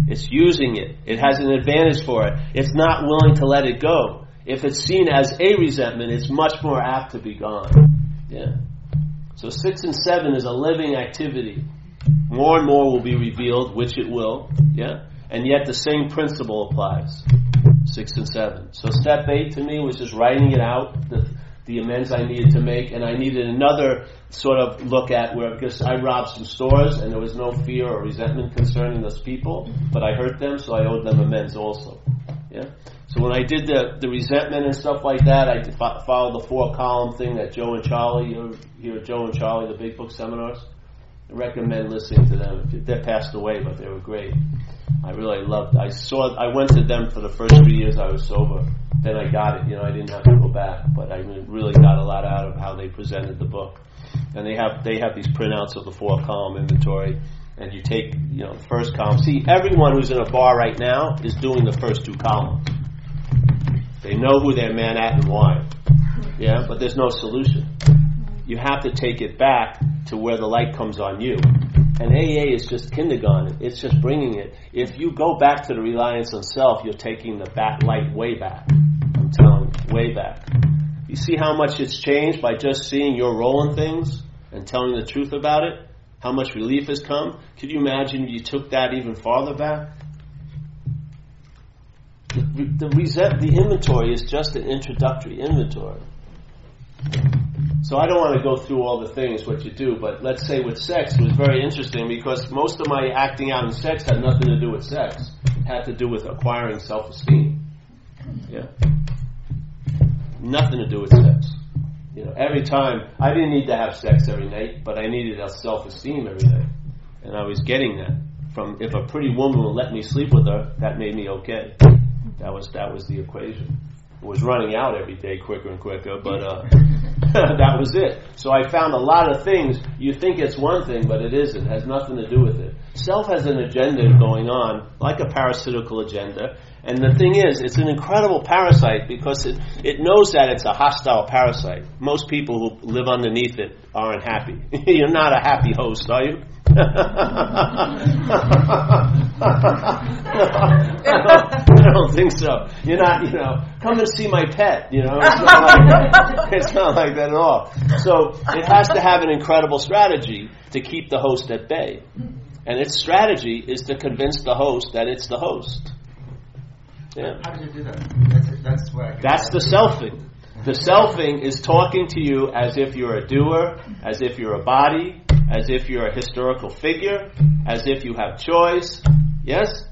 It's using it. It has an advantage for it. It's not willing to let it go. If it's seen as a resentment, it's much more apt to be gone. Yeah. So six and seven is a living activity. More and more will be revealed, which it will. Yeah. And yet the same principle applies six and seven. So step eight to me was just writing it out, the, the amends I needed to make, and I needed another sort of look at where because I robbed some stores and there was no fear or resentment concerning those people, but I hurt them, so I owed them amends also. Yeah. So when I did the the resentment and stuff like that, I followed the four column thing that Joe and Charlie, you hear Joe and Charlie, the Big Book seminars. I recommend listening to them. They passed away, but they were great. I really loved. I saw. I went to them for the first three years I was sober. Then I got it. You know, I didn't have to go back, but I really got a lot out of how they presented the book. And they have they have these printouts of the four column inventory, and you take you know the first column. See, everyone who's in a bar right now is doing the first two columns. They know who they're man at and why. Yeah, but there's no solution. You have to take it back to where the light comes on you. And AA is just kindergarten. It's just bringing it. If you go back to the reliance on self, you're taking the back light way back. I'm telling you, way back. You see how much it's changed by just seeing your role in things and telling the truth about it? How much relief has come? Could you imagine you took that even farther back? The, the, the, the inventory is just an introductory inventory. So I don't want to go through all the things what you do, but let's say with sex it was very interesting because most of my acting out in sex had nothing to do with sex. It had to do with acquiring self-esteem. Yeah. Nothing to do with sex. You know, every time I didn't need to have sex every night, but I needed a self-esteem every night, and I was getting that from if a pretty woman would let me sleep with her, that made me okay. That was that was the equation was running out every day quicker and quicker, but uh, [laughs] [laughs] that was it. So I found a lot of things. You think it's one thing, but it isn't. It has nothing to do with it. Self has an agenda going on, like a parasitical agenda. And the thing is, it's an incredible parasite because it, it knows that it's a hostile parasite. Most people who live underneath it aren't happy. [laughs] You're not a happy host, are you? I, don't, I don't think so. You're not, you know, come and see my pet. You know, it's not like, it's not like that at all. So it has to have an incredible strategy to keep the host at bay. And its strategy is to convince the host that it's the host. Yeah. How do you do that? That's, that's, where that's the selfing. The selfing is talking to you as if you're a doer, as if you're a body, as if you're a historical figure, as if you have choice. Yes?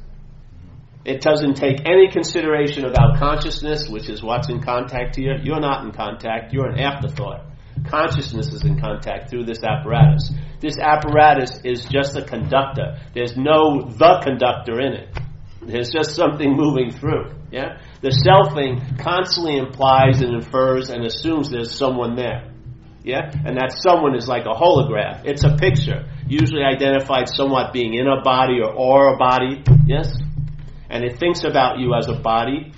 It doesn't take any consideration about consciousness, which is what's in contact here. You're not in contact, you're an afterthought. Consciousness is in contact through this apparatus. This apparatus is just a conductor. There's no the conductor in it. There's just something moving through. Yeah? The selfing constantly implies and infers and assumes there's someone there. Yeah? And that someone is like a holograph. It's a picture, usually identified somewhat being in a body or or a body. Yes? And it thinks about you as a body.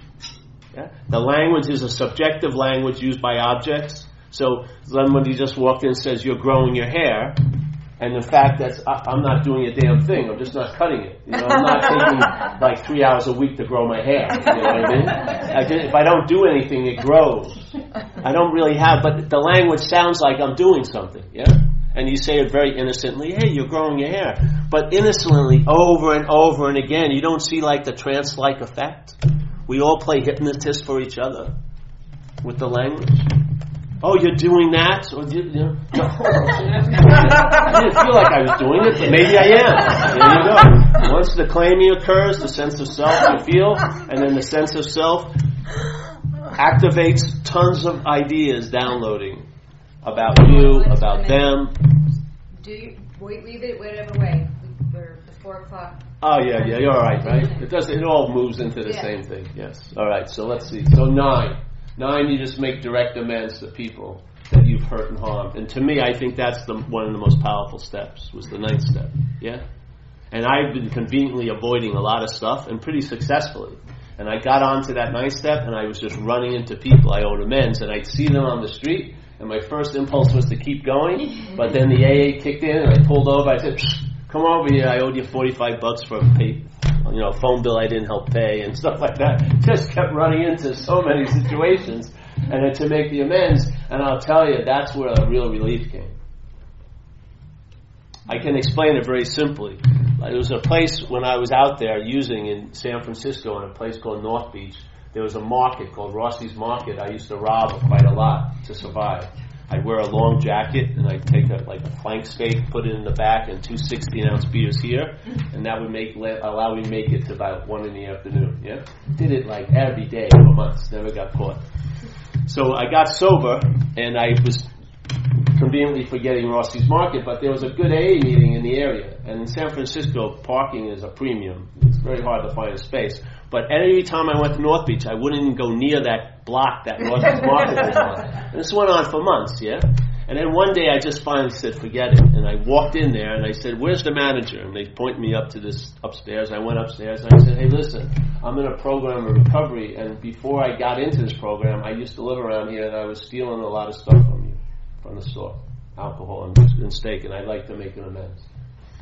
Yeah? The language is a subjective language used by objects. So somebody just walked in and says, You're growing your hair. And the fact, that's I, am not doing a damn thing. I'm just not cutting it. You know, I'm not [laughs] taking like three hours a week to grow my hair. You know what I mean? I did, if I don't do anything, it grows. I don't really have, but the language sounds like I'm doing something. Yeah, and you say it very innocently. Hey, you're growing your hair, but innocently over and over and again. You don't see like the trance-like effect. We all play hypnotist for each other with the language. Oh, you're doing that? Or you, you know, [laughs] I didn't feel like I was doing it, but maybe I am. There you go. Once the claiming occurs, the sense of self you feel, and then the sense of self activates tons of ideas downloading about you, about them. Do you wait, leave it whatever way? For the four o'clock. Oh yeah, yeah, you're all right, right? It does. It all moves into the yeah. same thing. Yes. All right. So let's see. So nine. Nine, you just make direct amends to people that you've hurt and harmed. And to me, I think that's the, one of the most powerful steps, was the ninth step. Yeah? And I've been conveniently avoiding a lot of stuff, and pretty successfully. And I got onto that ninth step, and I was just running into people I owed amends, and I'd see them on the street, and my first impulse was to keep going, [laughs] but then the AA kicked in, and I pulled over, I said, come over here, I owed you 45 bucks for a pay, you know, phone bill I didn't help pay and stuff like that. [laughs] Just kept running into so many situations and to make the amends, and I'll tell you, that's where a real relief came. I can explain it very simply. There was a place when I was out there using in San Francisco in a place called North Beach. There was a market called Rossi's Market. I used to rob quite a lot to survive. I'd wear a long jacket and I'd take a, like a flank steak, put it in the back, and two 16 ounce beers here, and that would make allow me make it to about one in the afternoon. Yeah, did it like every day for months. Never got caught. So I got sober, and I was conveniently forgetting Rossi's Market, but there was a good AA meeting in the area, and in San Francisco, parking is a premium. It's very hard to find a space. But every time I went to North Beach, I wouldn't even go near that block that Rossi's [laughs] Market was on. And this went on for months, yeah? And then one day I just finally said, forget it. And I walked in there and I said, where's the manager? And they point me up to this upstairs. I went upstairs and I said, hey, listen, I'm in a program of recovery. And before I got into this program, I used to live around here and I was stealing a lot of stuff from you, from the store, alcohol and, and steak. And I'd like to make an amends.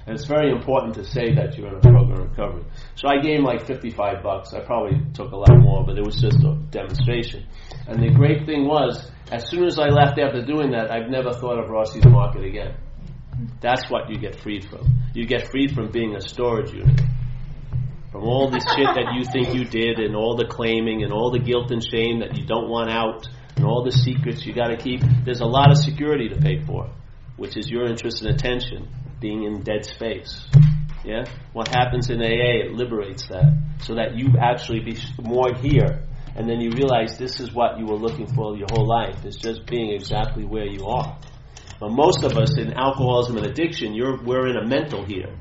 And it's very important to say that you're in a program of recovery. So I gave him like 55 bucks. I probably took a lot more, but it was just a demonstration. And the great thing was, as soon as I left after doing that, I've never thought of Rossi's Market again. That's what you get freed from. You get freed from being a storage unit. From all this shit that you think you did, and all the claiming, and all the guilt and shame that you don't want out, and all the secrets you gotta keep. There's a lot of security to pay for, which is your interest and attention being in dead space. Yeah? What happens in AA, it liberates that. So that you actually be more here. And then you realize this is what you were looking for your whole life. It's just being exactly where you are. But most of us in alcoholism and addiction, you're, we're in a mental here.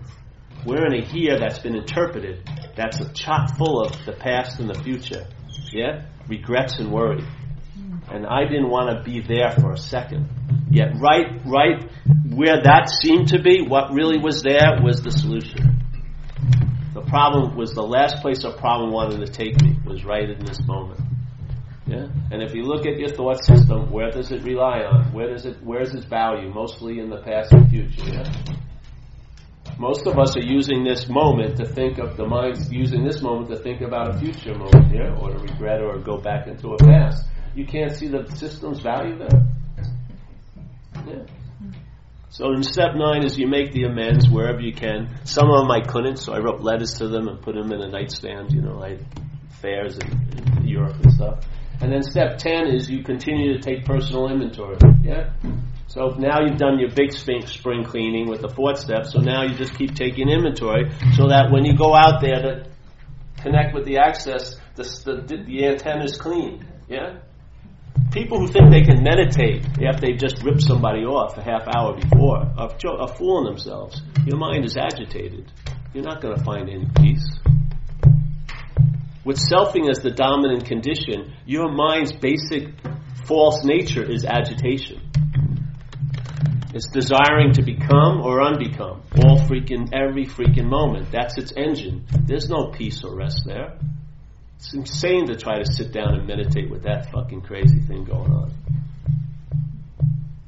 We're in a here that's been interpreted. That's a chock full of the past and the future. Yeah? Regrets and worry. And I didn't want to be there for a second. Yet right, right where that seemed to be, what really was there was the solution. The problem was the last place a problem wanted to take me was right in this moment. Yeah? And if you look at your thought system, where does it rely on? Where does it where's its value? Mostly in the past and future, yeah? Most of us are using this moment to think of the mind's using this moment to think about a future moment, yeah, or to regret or go back into a past. You can't see the system's value there. Yeah. So in step nine is you make the amends wherever you can. Some of them I couldn't, so I wrote letters to them and put them in a nightstand. You know, I fairs in, in Europe and stuff. And then step ten is you continue to take personal inventory. Yeah. So now you've done your big spring cleaning with the fourth step. So now you just keep taking inventory, so that when you go out there to connect with the access, the the, the antenna is clean. Yeah people who think they can meditate after they've just ripped somebody off a half hour before are, are fooling themselves. Your mind is agitated. You're not going to find any peace. With selfing as the dominant condition, your mind's basic false nature is agitation. It's desiring to become or unbecome all freaking every freaking moment. That's its engine. There's no peace or rest there. It's insane to try to sit down and meditate with that fucking crazy thing going on.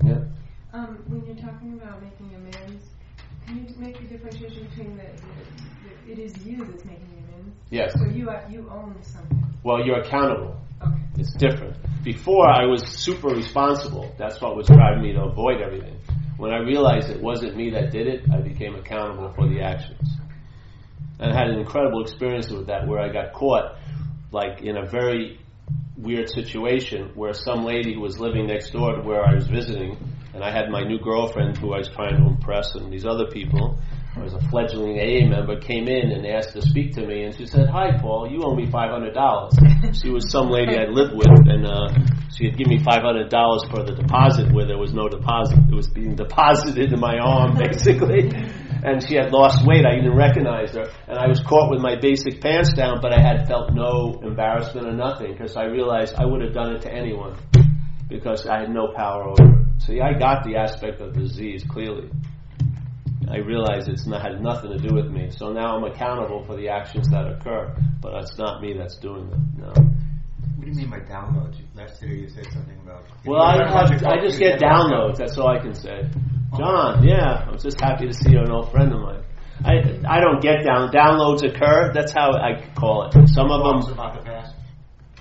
Yeah. Um, when you're talking about making amends, can you make a differentiation between the, the, the it is you that's making amends? Yes. So you are, you own something. Well, you're accountable. Okay. It's different. Before, I was super responsible. That's what was driving me to avoid everything. When I realized it wasn't me that did it, I became accountable for the actions. And I had an incredible experience with that where I got caught, like, in a very weird situation where some lady who was living next door to where I was visiting, and I had my new girlfriend who I was trying to impress, and these other people. I was a fledgling AA member, came in and asked to speak to me, and she said, "Hi, Paul, you owe me five hundred dollars." She was some lady I lived with, and uh, she had given me five hundred dollars for the deposit where there was no deposit; it was being deposited in my arm, [laughs] basically. And she had lost weight. I didn't recognize her, and I was caught with my basic pants down, but I had felt no embarrassment or nothing because I realized I would have done it to anyone because I had no power over it. See, I got the aspect of disease clearly. I realize it's not, had nothing to do with me. So now I'm accountable for the actions that occur, but it's not me that's doing them. No. Do you mean by downloads? Last year you said something about. Well, I, have, I just get downloads. That's all I can say. John, yeah, I'm just happy to see an old friend of mine. I I don't get down downloads occur. That's how I call it. Some of them. about the past?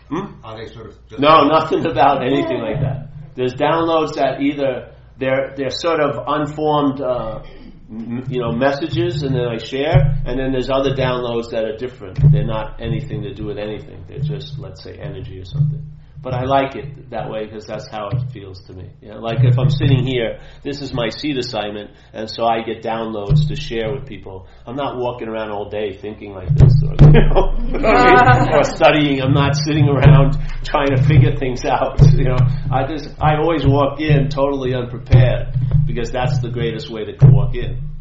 Hmm? Are they sort of just No, nothing about anything like that. There's downloads that either they're they're sort of unformed, uh, you know, messages, and then I share, and then there's other downloads that are different. They're not anything to do with anything. They're just let's say energy or something. But I like it that way because that's how it feels to me. You know, like if I'm sitting here, this is my seat assignment, and so I get downloads to share with people. I'm not walking around all day thinking like this, or, [laughs] you know, [laughs] or studying. I'm not sitting around trying to figure things out. [laughs] You know, I just I always walk in totally unprepared because that's the greatest way to walk in.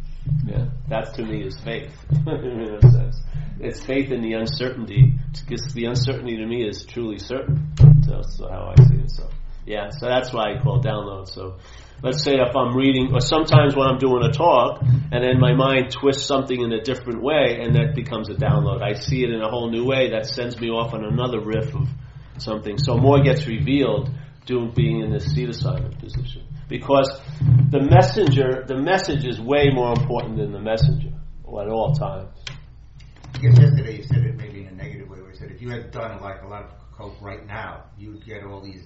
Yeah, that to me is faith. in a sense, it's faith in the uncertainty because the uncertainty to me is truly certain. So that's how I see it. So yeah, so that's why I call download. So let's say if I'm reading, or sometimes when I'm doing a talk, and then my mind twists something in a different way, and that becomes a download. I see it in a whole new way. That sends me off on another riff of something. So more gets revealed doing being in this seat assignment position because the messenger, the message is way more important than the messenger at all times. I guess yesterday you said it maybe in a negative way, where you said if you had done like a lot of coke right now, you would get all these.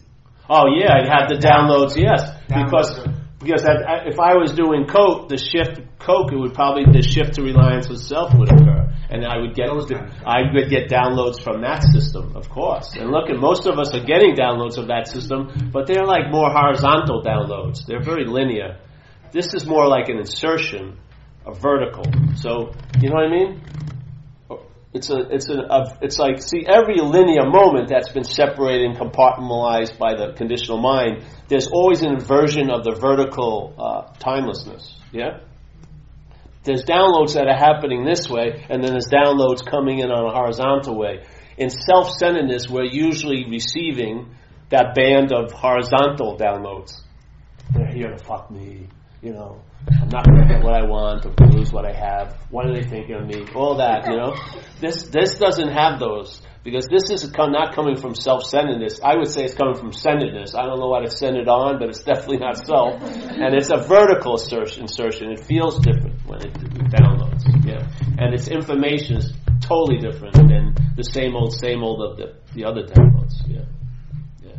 Oh yeah, I had the downloads. Yes, because Downloads. because that, I- if I was doing coke, the shift coke, it would probably the shift to reliance with self would occur, and I would get I would get downloads from that system, of course. And look, at most of us are getting downloads of that system, but they're like more horizontal downloads. They're very linear. This is more like an insertion, a vertical. So you know what I mean? It's a, it's a, a, it's like, see, every linear moment that's been separated and compartmentalized by the conditional mind, there's always an inversion of the vertical uh, timelessness. Yeah? There's downloads that are happening this way, and then there's downloads coming in on a horizontal way. In self centeredness, we're usually receiving that band of horizontal downloads. They're here to fuck me, you know. I'm not going to get what I want or to lose what I have. What are they thinking of me? All that, you know. This this doesn't have those because this is not coming from self-centeredness. I would say it's coming from centeredness. I don't know what it's centered on, but it's definitely not self. And it's a vertical insertion. It feels different when it downloads. Yeah, and its information is totally different than the same old, same old of the the other downloads. Yeah. Yeah.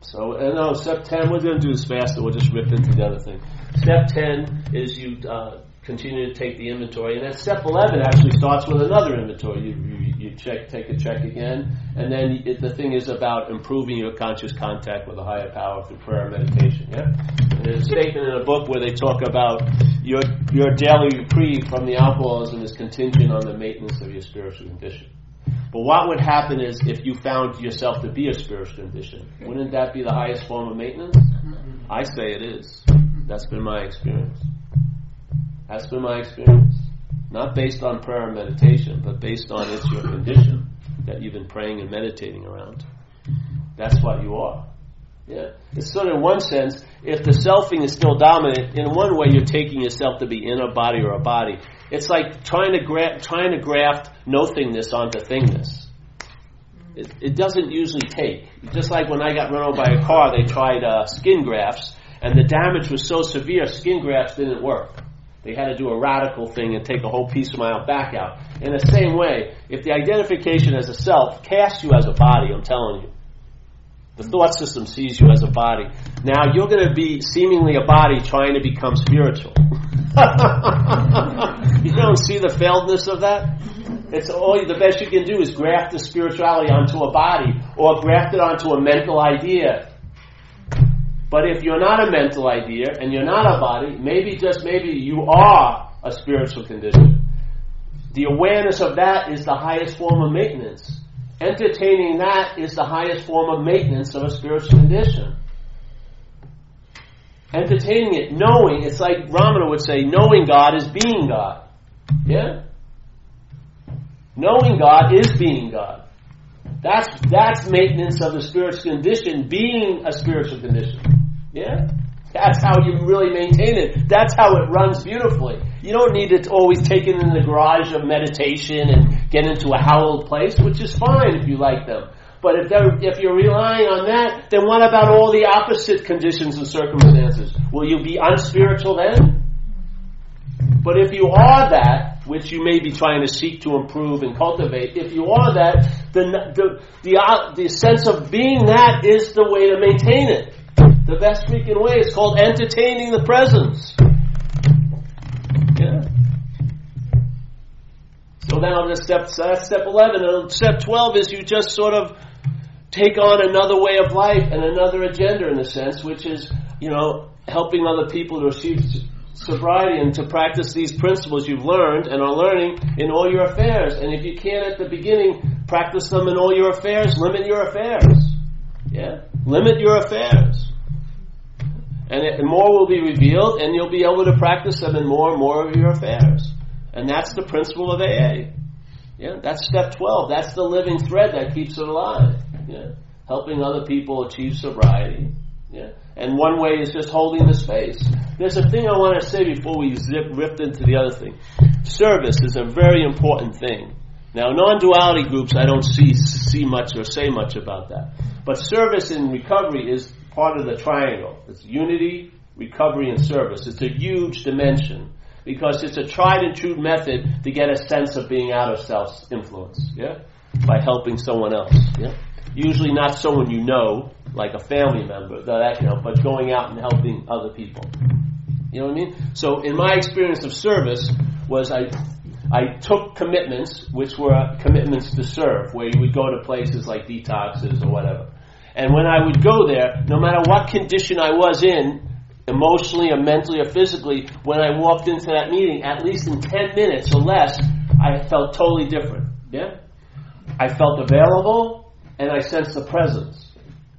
So, and no, step 10, we're going to do this faster. We'll just rip into the other thing. Step 10 is you uh, continue to take the inventory. And then step 11 actually starts with another inventory. You, you, you check, take a check again. And then it, the thing is about improving your conscious contact with a higher power through prayer and meditation. Yeah? And there's a statement in a book where they talk about your, your daily reprieve from the alcoholism is contingent on the maintenance of your spiritual condition. But what would happen is if you found yourself to be a spiritual condition, wouldn't that be the highest form of maintenance? Mm-hmm. I say it is. That's been my experience. That's been my experience. Not based on prayer and meditation, but based on it's your condition. that you've been praying and meditating around. That's what you are. Yeah. It's sort of in one sense, if the selfing is still dominant, in one way you're taking yourself to be in a body or a body. It's like trying to gra- trying to graft no thingness onto thingness. It, it doesn't usually take. Just like when I got run over by a car, they tried uh, skin grafts, and the damage was so severe, skin grafts didn't work. They had to do a radical thing and take a whole piece of my back out. In the same way, if the identification as a self casts you as a body, I'm telling you, the thought system sees you as a body. Now you're going to be seemingly a body trying to become spiritual. [laughs] you don't see the failedness of that? It's all the best you can do is graft the spirituality onto a body or graft it onto a mental idea. But if you're not a mental idea and you're not a body, maybe just maybe you are a spiritual condition. The awareness of that is the highest form of maintenance. Entertaining that is the highest form of maintenance of a spiritual condition. Entertaining it, knowing, it's like Ramana would say, knowing God is being God. Yeah? Knowing God is being God. That's, that's maintenance of the spiritual condition, being a spiritual condition. Yeah? That's how you really maintain it. That's how it runs beautifully. You don't need it always take it in the garage of meditation and get into a hallowed place, which is fine if you like them. But if, if you're relying on that, then what about all the opposite conditions and circumstances? Will you be unspiritual then? But if you are that, which you may be trying to seek to improve and cultivate, if you are that, then the, the, uh, the sense of being that is the way to maintain it. The best freaking way is called entertaining the presence. Yeah. So now that's step, that's step 11. And step 12 is you just sort of take on another way of life and another agenda in a sense, which is, you know, helping other people to achieve sobriety and to practice these principles you've learned and are learning in all your affairs. And if you can't at the beginning practice them in all your affairs, limit your affairs. Yeah? Limit your affairs. And, it, more will be revealed, and you'll be able to practice them in more and more of your affairs. And that's the principle of AA. Yeah, that's step 12. That's the living thread that keeps it alive. Yeah, helping other people achieve sobriety. Yeah, and one way is just holding the space. There's a thing I want to say before we zip ripped into the other thing. Service is a very important thing. Now, non-duality groups, I don't see see much or say much about that. But service in recovery is part of the triangle. It's unity, recovery, and service. It's a huge dimension because it's a tried and true method to get a sense of being out of self influence. Yeah, by helping someone else. Yeah, usually not someone you know, like a family member, that but going out and helping other people. You know what I mean? So, in my experience of service, was I I took commitments, which were commitments to serve, where you would go to places like detoxes or whatever. And when I would go there, no matter what condition I was in, emotionally or mentally or physically, when I walked into that meeting, at least in 10 minutes or less, I felt totally different. Yeah? I felt available and I sensed the presence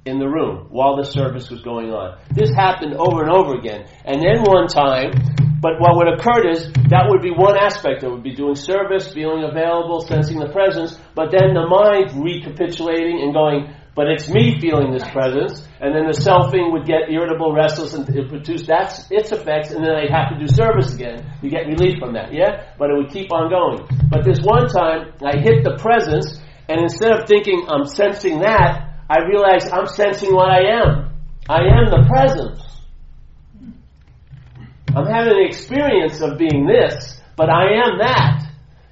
in the room while the service was going on. This happened over and over again. And then one time, but what would occur is that would be one aspect. It would be doing service, feeling available, sensing the presence, but then the mind recapitulating and going, but it's me feeling this presence, and then the selfing would get irritable, restless, and it produce that's its effects, and then I'd have to do service again to get relief from that. Yeah, but it would keep on going. But this one time, I hit the presence, and instead of thinking I'm sensing that, I realized I'm sensing what I am. I am the presence. I'm having an experience of being this, but I am that.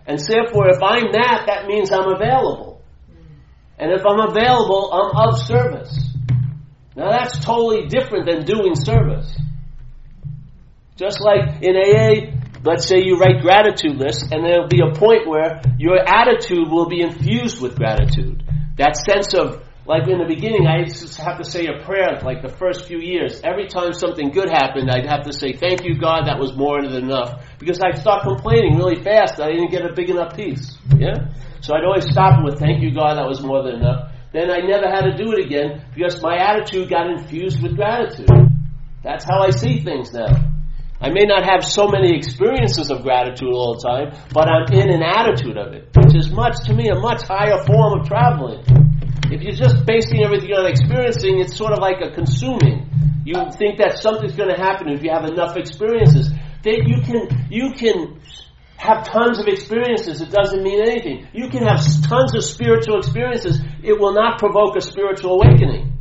And therefore, if I'm that, that means I'm available. And if I'm available, I'm of service. Now that's totally different than doing service. Just like in AA, let's say you write gratitude lists, and there'll be a point where your attitude will be infused with gratitude. That sense of, like in the beginning, I to have to say a prayer, like the first few years. Every time something good happened, I'd have to say, thank you God, that was more than enough. Because I'd start complaining really fast I didn't get a big enough piece. Yeah? So I'd always stop with, thank you God, that was more than enough. Then I never had to do it again because my attitude got infused with gratitude. That's how I see things now. I may not have so many experiences of gratitude all the time, but I'm in an attitude of it, which is much, to me, a much higher form of traveling. If you're just basing everything on experiencing, it's sort of like a consuming. You think that something's going to happen if you have enough experiences. That you can, you can have tons of experiences. It doesn't mean anything. You can have tons of spiritual experiences. It will not provoke a spiritual awakening.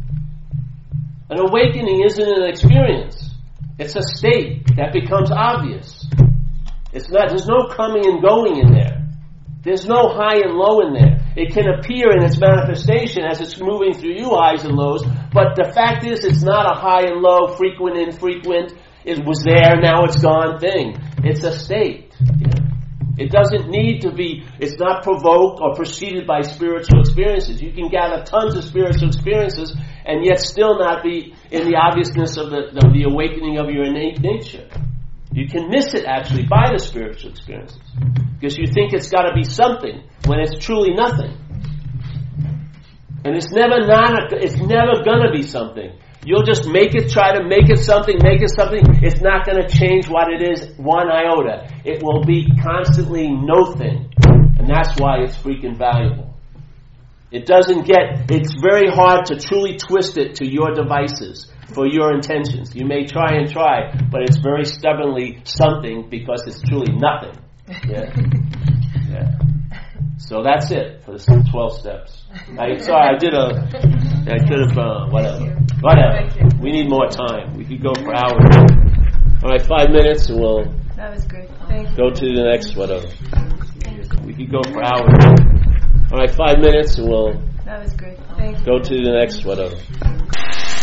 An awakening isn't an experience. It's a state that becomes obvious. It's not, there's no coming and going in there. There's no high and low in there. It can appear in its manifestation as it's moving through you, highs and lows, but the fact is it's not a high and low, frequent, and infrequent, it was there, now it's gone thing. It's a state. It doesn't need to be, it's not provoked or preceded by spiritual experiences. You can gather tons of spiritual experiences and yet still not be in the obviousness of the, of the awakening of your innate nature. You can miss it actually by the spiritual experiences because you think it's got to be something when it's truly nothing. And it's never not. A, it's never gonna be something. You'll just make it, try to make it something, make it something. It's not to change what it is one iota. It will be constantly no thing. And that's why it's freaking valuable. It doesn't get, it's very hard to truly twist it to your devices for your intentions. You may try and try, but it's very stubbornly something because it's truly nothing. Yeah. [laughs] Yeah. So that's it for the 12 steps. I, sorry, I did a, I could have, uh, whatever. Whatever. We need more time. We could go for hours. All right, five minutes and we'll That was good. Thank you. go to the next whatever. We could go for hours. All right, five minutes and we'll That was good. Thank you. go to the next whatever.